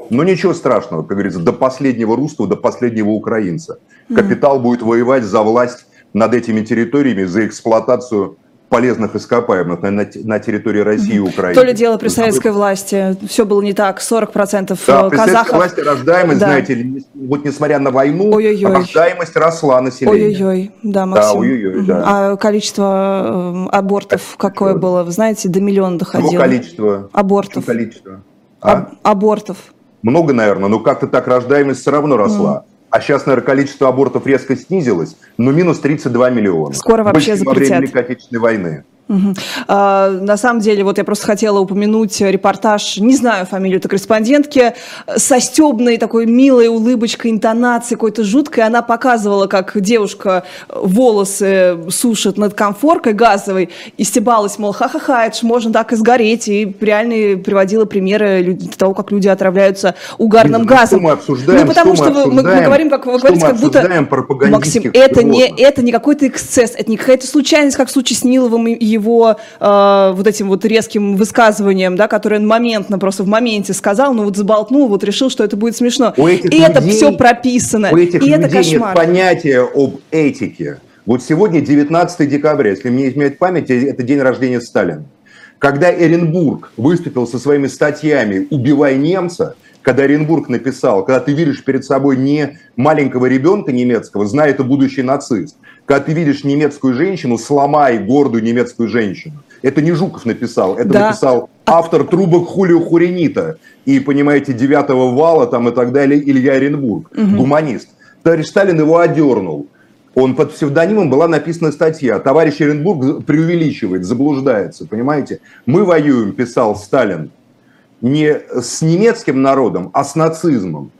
Но ничего страшного, как говорится, до последнего русского, до последнего украинца. Капитал будет воевать за власть над этими территориями, за эксплуатацию полезных ископаемых на, на территории России и Украины. То ли дело при советской власти. Все было не так. 40% да, при советской власти рождаемость, да. знаете, вот несмотря на войну, Ой-ой-ой. рождаемость росла население. Ой-ой-ой, да, Максим. Да, ой-ой-ой, да. А количество э, абортов какое что? было? Вы знаете, до миллиона доходило. Какое количество? Абортов. Какое количество? А? А- абортов. Много, наверное, но как-то так рождаемость все равно росла. Mm а сейчас, наверное, количество абортов резко снизилось, но минус 32 миллиона. Скоро вообще запретят. во время Великой Отечественной войны. Угу. А, на самом деле, вот я просто хотела упомянуть репортаж, не знаю фамилию этой корреспондентки, со стебной такой милой улыбочкой, интонацией какой-то жуткой. Она показывала, как девушка волосы сушит над комфоркой газовой и стебалась, мол, ха-ха-ха, это же можно так и сгореть. И реально приводила примеры того, как люди отравляются угарным газом. Ну, мы обсуждаем, ну, потому что, что мы, мы говорим, как вы говорите, как будто... Максим, это не, это не какой-то эксцесс, это не какая-то случайность, как в случае с Ниловым и его э, вот этим вот резким высказыванием, да, которое он моментно, просто в моменте сказал, ну вот заболтнул, вот решил, что это будет смешно. У этих и людей, это все прописано. У этих и людей это кошмар. нет понятия об этике. Вот сегодня 19 декабря, если мне изменяет память, это день рождения Сталина. Когда Эренбург выступил со своими статьями «Убивай немца», когда Оренбург написал, когда ты видишь перед собой не маленького ребенка немецкого, зная это будущий нацист, когда ты видишь немецкую женщину, сломай гордую немецкую женщину. Это не Жуков написал, это да. написал автор трубок Хулио Хуренита и, понимаете, девятого вала там и так далее, Илья Оренбург, угу. гуманист. Товарищ Сталин его одернул. Он под псевдонимом была написана статья. Товарищ Оренбург преувеличивает, заблуждается, понимаете? Мы воюем, писал Сталин, не с немецким народом, а с нацизмом.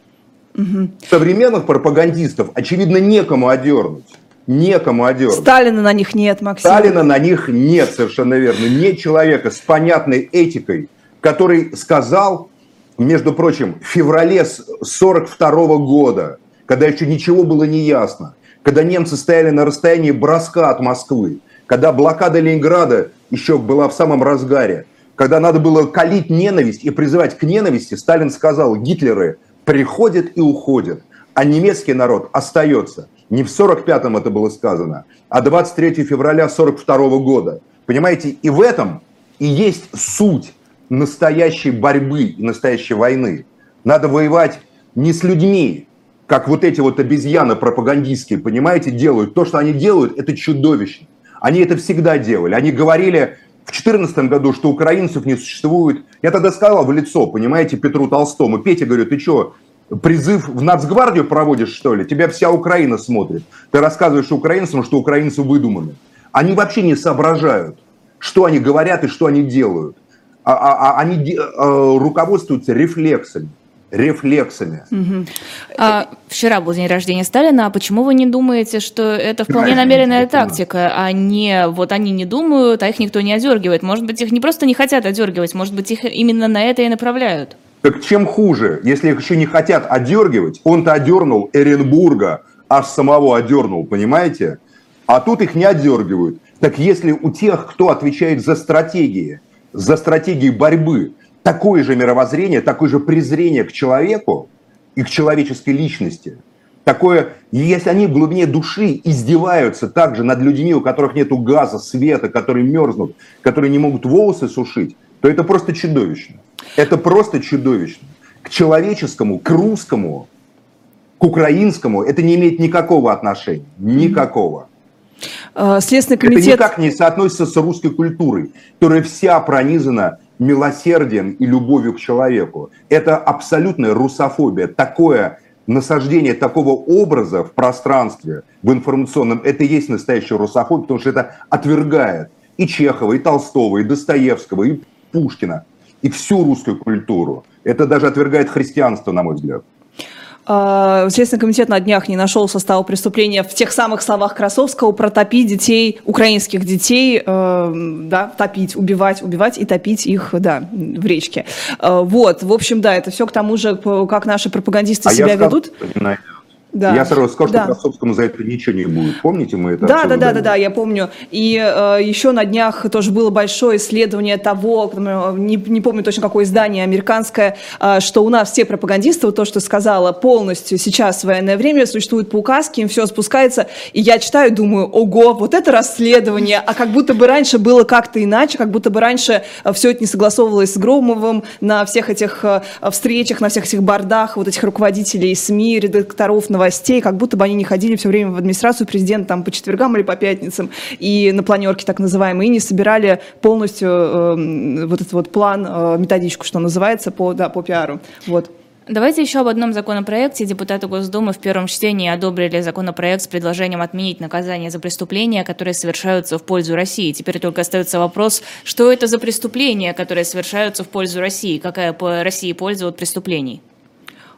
Угу. Современных пропагандистов, очевидно, некому одернуть. Некому одернуть. Сталина на них нет, Максим. Сталина на них нет, совершенно верно. Нет человека с понятной этикой, который сказал, между прочим, в феврале 42 года, когда еще ничего было не ясно, когда немцы стояли на расстоянии броска от Москвы, когда блокада Ленинграда еще была в самом разгаре, когда надо было калить ненависть и призывать к ненависти, Сталин сказал, Гитлеры приходят и уходят, а немецкий народ остается. Не в 45-м это было сказано, а 23 февраля 42 -го года. Понимаете, и в этом и есть суть настоящей борьбы настоящей войны. Надо воевать не с людьми, как вот эти вот обезьяны пропагандистские, понимаете, делают. То, что они делают, это чудовищно. Они это всегда делали. Они говорили в 2014 году, что украинцев не существует. Я тогда сказал в лицо, понимаете, Петру Толстому. Петя говорит, ты что, призыв в Нацгвардию проводишь, что ли? Тебя вся Украина смотрит. Ты рассказываешь украинцам, что украинцы выдуманы. Они вообще не соображают, что они говорят и что они делают. А, а, а они а, руководствуются рефлексами рефлексами. Угу. А, вчера был день рождения Сталина. А почему вы не думаете, что это вполне намеренная тактика, а не вот они не думают, а их никто не одергивает? Может быть, их не просто не хотят одергивать, может быть, их именно на это и направляют? Так чем хуже, если их еще не хотят одергивать, он-то одернул Эренбурга, аж самого одернул, понимаете? А тут их не одергивают. Так если у тех, кто отвечает за стратегии, за стратегии борьбы, такое же мировоззрение, такое же презрение к человеку и к человеческой личности. Такое, если они в глубине души издеваются также над людьми, у которых нет газа, света, которые мерзнут, которые не могут волосы сушить, то это просто чудовищно. Это просто чудовищно. К человеческому, к русскому, к украинскому это не имеет никакого отношения. Никакого. А, Следственный комитет... Это никак не соотносится с русской культурой, которая вся пронизана милосердием и любовью к человеку. Это абсолютная русофобия. Такое насаждение такого образа в пространстве, в информационном, это и есть настоящая русофобия, потому что это отвергает и Чехова, и Толстого, и Достоевского, и Пушкина, и всю русскую культуру. Это даже отвергает христианство, на мой взгляд. А, Следственный комитет на днях не нашел состава преступления в тех самых словах Красовского про топить детей, украинских детей, э, да, топить, убивать, убивать и топить их, да, в речке. Э, вот, в общем, да, это все к тому же, как наши пропагандисты а себя я ведут. Сказал, да. Я сразу скажу, да. что Красовскому за это ничего не будет. Помните, мы это Да, да, да, да, да, я помню. И э, еще на днях тоже было большое исследование того, не, не помню точно какое издание, американское, э, что у нас все пропагандисты, вот то, что сказала, полностью сейчас в военное время существуют по указке, им все спускается. И я читаю, думаю, ого, вот это расследование, а как будто бы раньше было как-то иначе, как будто бы раньше э, все это не согласовывалось с Громовым на всех этих э, встречах, на всех этих бордах, вот этих руководителей СМИ, редакторов, новостей новостей, как будто бы они не ходили все время в администрацию президента там по четвергам или по пятницам и на планерке так называемые, и не собирали полностью э, вот этот вот план, э, методичку, что называется, по, да, по пиару. Вот. Давайте еще об одном законопроекте. Депутаты Госдумы в первом чтении одобрили законопроект с предложением отменить наказание за преступления, которые совершаются в пользу России. Теперь только остается вопрос, что это за преступления, которые совершаются в пользу России? Какая по России польза от преступлений?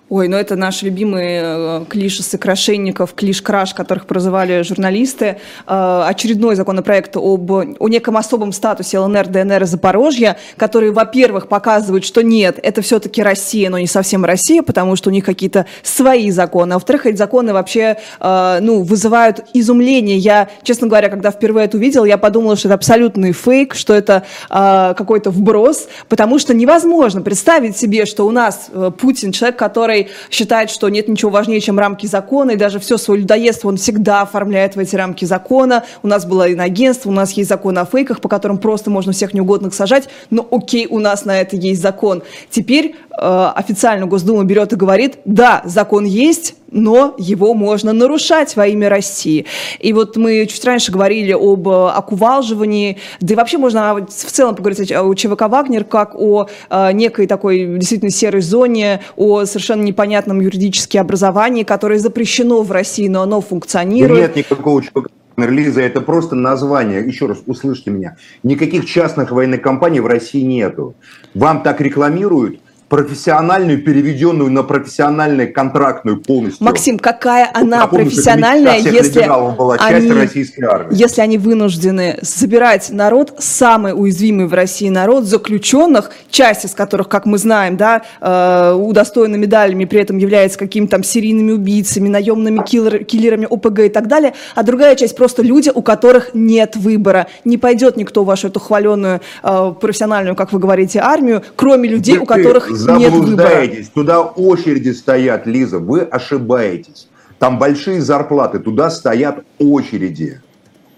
Ой, ну это наши любимые э, клиши сокрашенников, клиш-краш, которых прозывали журналисты. Э, очередной законопроект об, о неком особом статусе ЛНР, ДНР и Запорожья, который, во-первых, показывает, что нет, это все-таки Россия, но не совсем Россия, потому что у них какие-то свои законы. А во-вторых, эти законы вообще э, ну, вызывают изумление. Я, честно говоря, когда впервые это увидела, я подумала, что это абсолютный фейк, что это какой-то вброс, потому что невозможно представить себе, что у нас Путин, человек, который который считает, что нет ничего важнее, чем рамки закона, и даже все свое людоедство он всегда оформляет в эти рамки закона. У нас было иноагентство, у нас есть закон о фейках, по которым просто можно всех неугодных сажать, но окей, у нас на это есть закон. Теперь э, официально Госдума берет и говорит, да, закон есть, но его можно нарушать во имя России. И вот мы чуть раньше говорили об э, окувалживании, да и вообще можно в целом поговорить о ЧВК «Вагнер» как о э, некой такой действительно серой зоне, о совершенно непонятном юридическом образовании, которое запрещено в России, но оно функционирует. Нет никакого ЧВК Лиза, это просто название. Еще раз, услышьте меня. Никаких частных военных компаний в России нету. Вам так рекламируют, профессиональную, переведенную на профессиональную контрактную полностью. Максим, какая она Напомню, профессиональная, если была часть они, российской армии. если они вынуждены собирать народ, самый уязвимый в России народ, заключенных, часть из которых, как мы знаем, да, э, удостоены медалями, при этом являются какими-то там серийными убийцами, наемными киллер, киллерами ОПГ и так далее, а другая часть просто люди, у которых нет выбора. Не пойдет никто в вашу эту хваленную э, профессиональную, как вы говорите, армию, кроме людей, у которых заблуждаетесь. Туда очереди стоят, Лиза. Вы ошибаетесь. Там большие зарплаты, туда стоят очереди.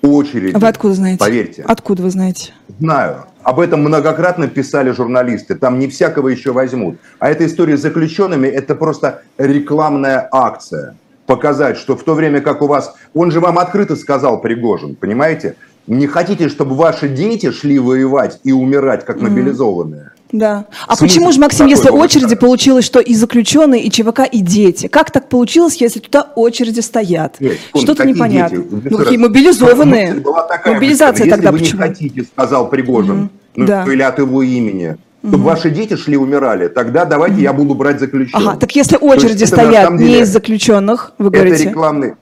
Очереди. Вы откуда знаете? Поверьте. Откуда вы знаете? Знаю. Об этом многократно писали журналисты. Там не всякого еще возьмут. А эта история с заключенными – это просто рекламная акция. Показать, что в то время как у вас... Он же вам открыто сказал, Пригожин, понимаете? Не хотите, чтобы ваши дети шли воевать и умирать, как мобилизованные? Да. А Смысл почему же, Максим, если очереди получилось, что и заключенные, и ЧВК, и дети? Как так получилось, если туда очереди стоят? Что-то непонятно. Дети? Ну, какие мобилизованные. Была такая Мобилизация тогда если почему? вы не хотите, сказал Пригожин, mm ну, да. или от его имени, чтобы угу. ваши дети шли умирали, тогда давайте угу. я буду брать заключенных. Ага, так если очереди стоят деле, не из заключенных, вы говорите? Это рекламный...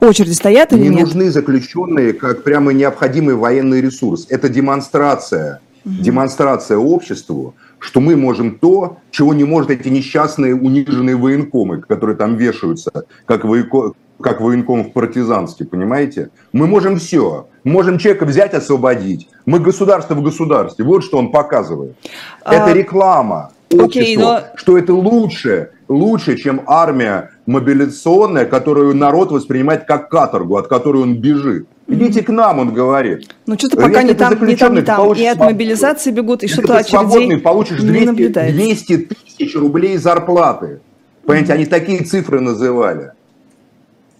Очереди стоят или не нет? Не нужны заключенные как прямо необходимый военный ресурс. Это демонстрация угу. демонстрация обществу, что мы можем то, чего не может эти несчастные униженные военкомы, которые там вешаются, как, военко, как военком в партизанске, понимаете? Мы можем все. Можем человека взять, освободить. Мы государство в государстве. Вот что он показывает. А... Это реклама обществу, okay, но... что это лучше, лучше, чем армия мобилизационная, которую народ воспринимает как каторгу, от которой он бежит. Идите к нам, он говорит. Ну, что-то пока не там, не там, не там. И от мобилизации бегут, и что-то очередей свободный, получишь 200, 200 тысяч рублей зарплаты. Понимаете, они такие цифры называли.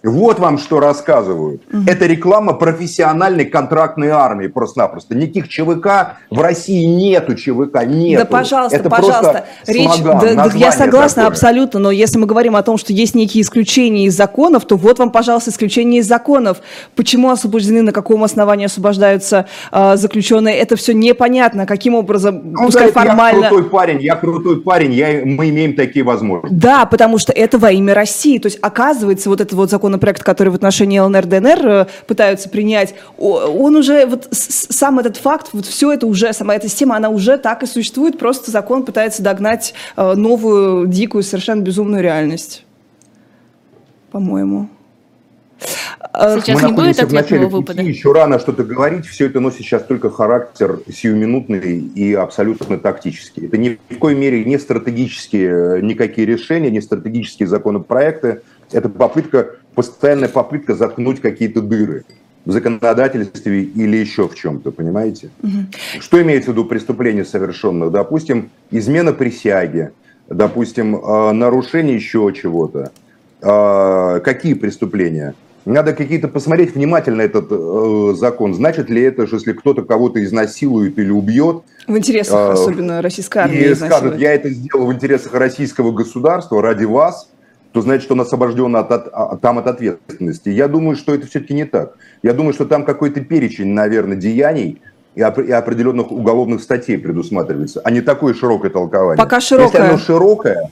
Вот вам что рассказывают. Угу. Это реклама профессиональной контрактной армии просто-напросто. Никаких ЧВК в России нету ЧВК, нету. Да, пожалуйста, Это пожалуйста. Речь, слоган, да, я согласна такое. абсолютно, но если мы говорим о том, что есть некие исключения из законов, то вот вам, пожалуйста, исключения из законов. Почему освобождены, на каком основании освобождаются э, заключенные, это все непонятно. Каким образом, Он пускай говорит, формально... Я крутой парень, я крутой парень, я, мы имеем такие возможности. Да, потому что это во имя России. То есть, оказывается, вот этот вот закон законопроект, который в отношении ЛНР, ДНР э, пытаются принять, он уже, вот сам этот факт, вот все это уже, сама эта система, она уже так и существует, просто закон пытается догнать э, новую, дикую, совершенно безумную реальность, по-моему. Э, сейчас Мы не будет ответного выпада. Пути, еще рано что-то говорить, все это носит сейчас только характер сиюминутный и абсолютно тактический. Это ни в коей мере не стратегические никакие решения, не стратегические законопроекты. Это попытка постоянная попытка заткнуть какие-то дыры в законодательстве или еще в чем-то, понимаете? Угу. Что имеется в виду преступление совершенных? Допустим, измена присяги, допустим, э, нарушение еще чего-то. Э, какие преступления? Надо какие-то посмотреть внимательно этот э, закон. Значит ли это, что если кто-то кого-то изнасилует или убьет... В интересах, э, особенно российской армии. И скажет, я это сделал в интересах российского государства ради вас, то значит, что он освобожден от, от, а, там от ответственности. Я думаю, что это все-таки не так. Я думаю, что там какой-то перечень, наверное, деяний и, и определенных уголовных статей предусматривается, а не такое широкое толкование. Пока широкое. Если оно широкое,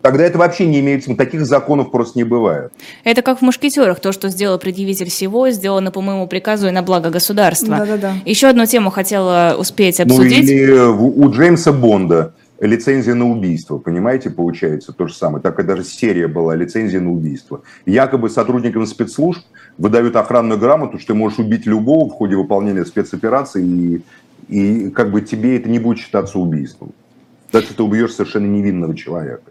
тогда это вообще не имеет смысла. Таких законов просто не бывает. Это как в «Мушкетерах». То, что сделал предъявитель всего, сделано по моему приказу и на благо государства. Да-да-да. Еще одну тему хотела успеть обсудить. Ну или у Джеймса Бонда лицензия на убийство, понимаете, получается то же самое. Так и даже серия была, лицензия на убийство. Якобы сотрудникам спецслужб выдают охранную грамоту, что ты можешь убить любого в ходе выполнения спецоперации, и, и как бы тебе это не будет считаться убийством. Значит, ты убьешь совершенно невинного человека.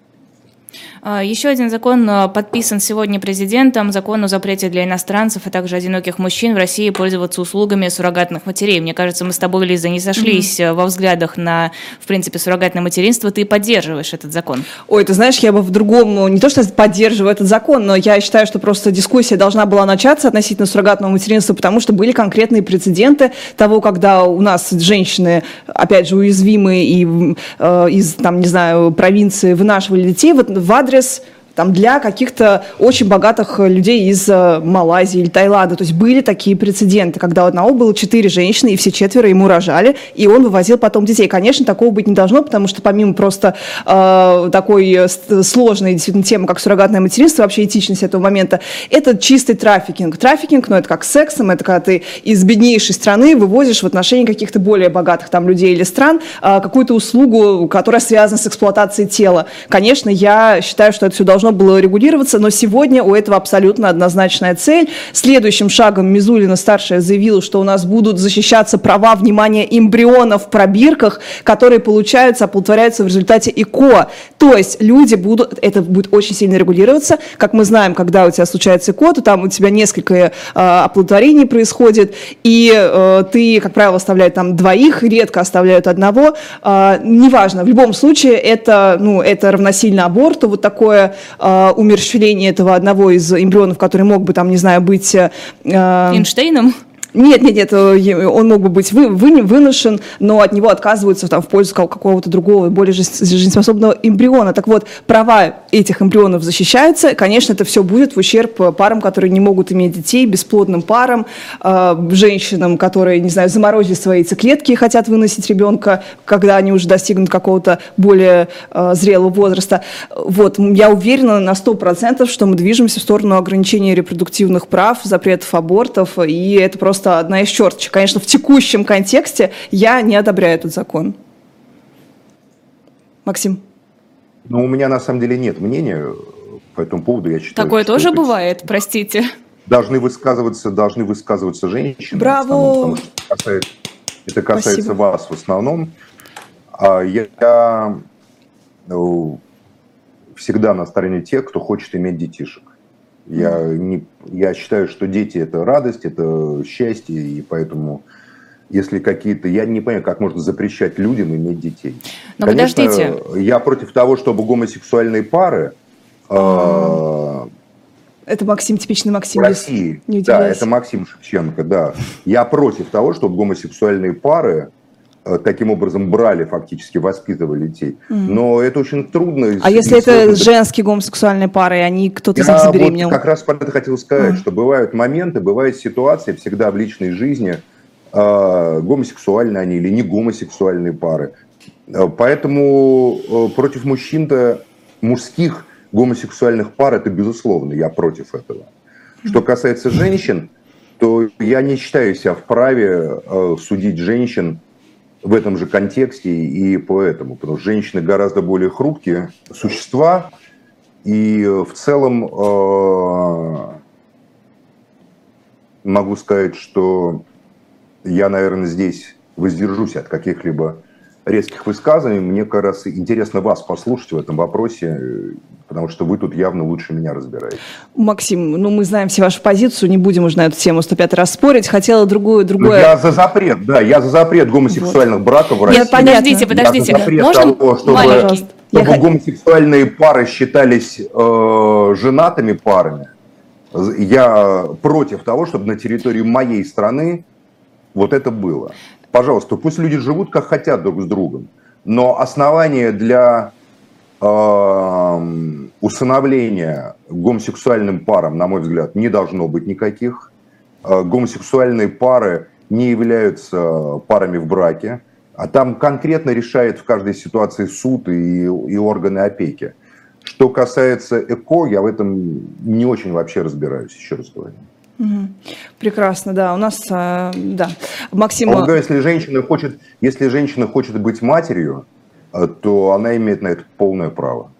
А, Еще один закон а, подписан сегодня президентом, закон о запрете для иностранцев, а также одиноких мужчин в России пользоваться услугами суррогатных матерей. Мне кажется, мы с тобой, Лиза, не сошлись mm-hmm. во взглядах на, в принципе, суррогатное материнство. Ты поддерживаешь этот закон? Ой, ты знаешь, я бы в другом, ну, не то что поддерживаю этот закон, но я считаю, что просто дискуссия должна была начаться относительно суррогатного материнства, потому что были конкретные прецеденты того, когда у нас женщины, опять же, уязвимые и э, из, там, не знаю, провинции вынашивали детей вот в адрес там, для каких-то очень богатых людей из э, Малайзии или Таиланда. То есть были такие прецеденты, когда у одного было четыре женщины, и все четверо ему рожали, и он вывозил потом детей. Конечно, такого быть не должно, потому что помимо просто э, такой э, сложной действительно темы, как суррогатное материнство, вообще этичность этого момента, это чистый трафикинг. Трафикинг, ну, это как сексом, это когда ты из беднейшей страны вывозишь в отношении каких-то более богатых там людей или стран э, какую-то услугу, которая связана с эксплуатацией тела. Конечно, я считаю, что это все должно было регулироваться, но сегодня у этого абсолютно однозначная цель. Следующим шагом Мизулина старшая заявила, что у нас будут защищаться права, внимания эмбрионов в пробирках, которые получаются, оплодотворяются в результате ЭКО. То есть люди будут, это будет очень сильно регулироваться. Как мы знаем, когда у тебя случается ЭКО, то там у тебя несколько э, оплодотворений происходит, и э, ты, как правило, оставляют там двоих, редко оставляют одного. Э, неважно, в любом случае это, ну, это равносильно аборту, вот такое э, умерщвление этого одного из эмбрионов, который мог бы там, не знаю, быть... Э, Эйнштейном? Нет, нет, нет, э, он мог бы быть вы, вы, выношен, но от него отказываются там, в пользу какого-то другого, более жизнеспособного эмбриона. Так вот, права этих эмбрионов защищаются. Конечно, это все будет в ущерб парам, которые не могут иметь детей, бесплодным парам, э, женщинам, которые, не знаю, заморозили свои яйцеклетки и хотят выносить ребенка, когда они уже достигнут какого-то более э, зрелого возраста. Вот, я уверена на 100%, что мы движемся в сторону ограничения репродуктивных прав, запретов абортов, и это просто просто одна из черточек. Конечно, в текущем контексте я не одобряю этот закон. Максим? Ну, у меня на самом деле нет мнения по этому поводу. Я считаю, Такое тоже это... бывает, простите. Должны высказываться, должны высказываться женщины. Браво! Основном, это касается, это касается Спасибо. вас в основном. А я, я ну, всегда на стороне тех, кто хочет иметь детишек. Я, не, я считаю, что дети – это радость, это счастье, и поэтому если какие-то... Я не понимаю, как можно запрещать людям иметь детей. Но Конечно, подождите. Я против того, чтобы гомосексуальные пары... Э, это Максим, типичный Максим. В России, не да, это Максим Шевченко, да. Я против того, чтобы гомосексуальные пары таким образом брали, фактически воспитывали детей. Mm. Но это очень трудно. А если это женские гомосексуальные пары, и они кто-то них забеременел? Вот как раз про это хотел сказать, mm. что бывают моменты, бывают ситуации всегда в личной жизни, э, гомосексуальные они или не гомосексуальные пары. Э, поэтому э, против мужчин-то мужских гомосексуальных пар это безусловно, я против этого. Что касается женщин, то я не считаю себя вправе э, судить женщин в этом же контексте и поэтому, потому что женщины гораздо более хрупкие существа, и в целом э, могу сказать, что я, наверное, здесь воздержусь от каких-либо резких высказываний. Мне как раз интересно вас послушать в этом вопросе, потому что вы тут явно лучше меня разбираетесь. Максим, ну мы знаем все вашу позицию, не будем уже на эту тему 105 раз спорить. Хотела другую, другое... Ну, я за запрет, да, я за запрет гомосексуальных вот. браков в России. Нет, подождите, подождите. Я за запрет Можно? того, чтобы, чтобы я гомосексуальные пары считались э, женатыми парами. Я против того, чтобы на территории моей страны вот это было. Пожалуйста, пусть люди живут как хотят друг с другом, но основания для э, усыновления гомосексуальным парам, на мой взгляд, не должно быть никаких. Э, гомосексуальные пары не являются парами в браке, а там конкретно решает в каждой ситуации суд и, и органы опеки. Что касается ЭКО, я в этом не очень вообще разбираюсь, еще раз говорю. Прекрасно, да. У нас, э, да. Максим... А вот, если женщина хочет, если женщина хочет быть матерью, э, то она имеет на это полное право.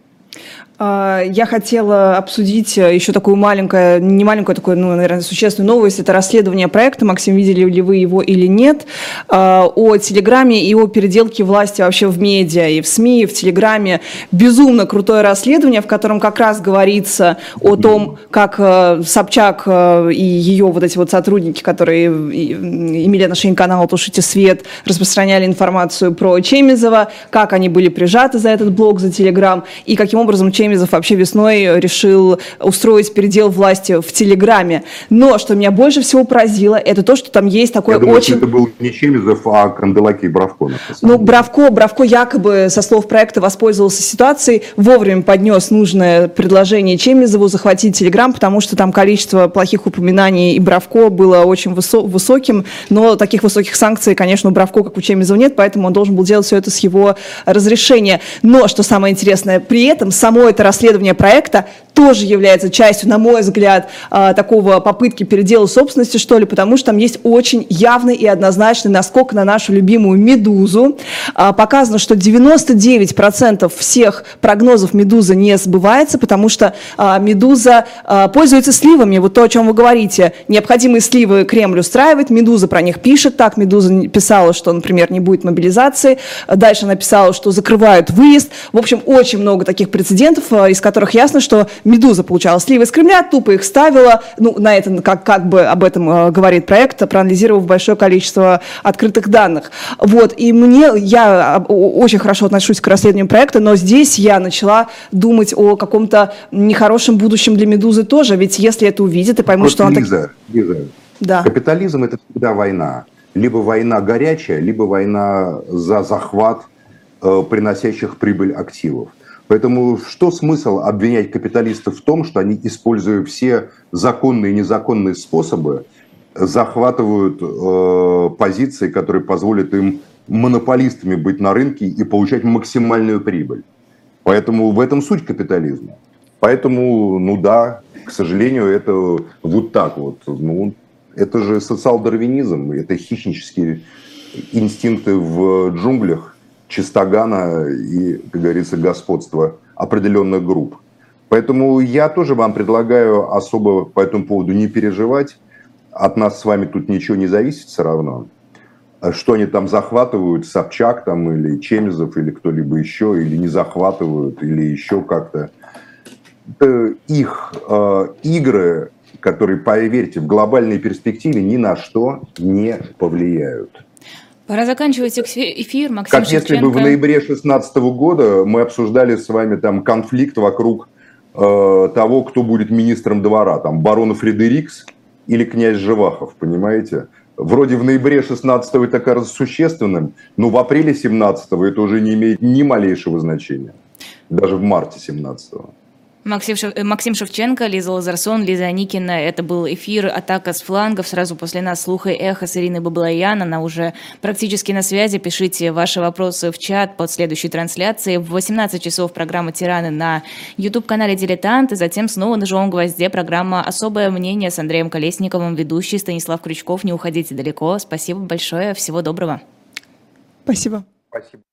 А, я хотела обсудить э, еще такую маленькую, не маленькую, такую, ну, наверное, существенную новость. Это расследование проекта, Максим, видели ли вы его или нет, а, о Телеграме и о переделке власти вообще в медиа и в СМИ, и в Телеграме. Безумно крутое расследование, в котором как раз говорится о том, как э, Собчак э, и ее вот эти вот сотрудники, которые имели отношение к каналу «Тушите свет», распространяли информацию про Чемизова, как они были прижаты за этот блог, за Телеграм, и каким образом Чемизов Чемизов вообще весной решил устроить передел власти в Телеграме. Но что меня больше всего поразило, это то, что там есть такой Я думаю, очень... это был не Чемизов, а Канделаки и Бравко. Ну, Бравко, Бравко якобы, со слов проекта, воспользовался ситуацией, вовремя поднес нужное предложение Чемизову захватить Телеграм, потому что там количество плохих упоминаний и Бравко было очень высо- высоким, но таких высоких санкций, конечно, у Бравко, как у Чемизова, нет, поэтому он должен был делать все это с его разрешения. Но, что самое интересное, при этом само это расследование проекта тоже является частью, на мой взгляд, а, такого попытки передела собственности, что ли, потому что там есть очень явный и однозначный наскок на нашу любимую «Медузу». А, показано, что 99% всех прогнозов «Медуза» не сбывается, потому что а, «Медуза» пользуется сливами. Вот то, о чем вы говорите. Необходимые сливы Кремль устраивает, «Медуза» про них пишет так. «Медуза» писала, что, например, не будет мобилизации. Дальше написала, что закрывают выезд. В общем, очень много таких прецедентов, из которых ясно, что «Медуза» получала сливы из Кремля, тупо их ставила, ну, на это, как, как бы об этом э, говорит проект, проанализировав большое количество открытых данных. Вот, и мне, я очень хорошо отношусь к расследованию проекта, но здесь я начала думать о каком-то нехорошем будущем для «Медузы» тоже, ведь если это увидят и поймут, что она... Лиза, так... Лиза, да. капитализм – это всегда война. Либо война горячая, либо война за захват э, приносящих прибыль активов. Поэтому что смысл обвинять капиталистов в том, что они, используя все законные и незаконные способы, захватывают э, позиции, которые позволят им монополистами быть на рынке и получать максимальную прибыль. Поэтому в этом суть капитализма. Поэтому, ну да, к сожалению, это вот так вот. Ну, это же социал-дарвинизм, это хищнические инстинкты в джунглях, чистогана и, как говорится, господства определенных групп. Поэтому я тоже вам предлагаю особо по этому поводу не переживать. От нас с вами тут ничего не зависит все равно. Что они там захватывают, Собчак там или Чемизов или кто-либо еще, или не захватывают, или еще как-то. Это их э, игры, которые, поверьте, в глобальной перспективе ни на что не повлияют. Пора заканчивать эфир, Максим Как Шевченко. если бы в ноябре 2016 года мы обсуждали с вами там конфликт вокруг э, того, кто будет министром двора, там барон Фредерикс или князь Живахов, понимаете? Вроде в ноябре 16 это кажется существенным, но в апреле 17 это уже не имеет ни малейшего значения. Даже в марте 17 -го. Максим, Шев... Э, Максим Шевченко, Лиза Лазарсон, Лиза Аникина. Это был эфир «Атака с флангов». Сразу после нас «Слух и эхо» с Ириной Баблоян. Она уже практически на связи. Пишите ваши вопросы в чат под следующей трансляцией. В 18 часов программа «Тираны» на YouTube-канале «Дилетант». И затем снова на «Живом гвозде» программа «Особое мнение» с Андреем Колесниковым, ведущий Станислав Крючков. Не уходите далеко. Спасибо большое. Всего доброго. Спасибо. Спасибо.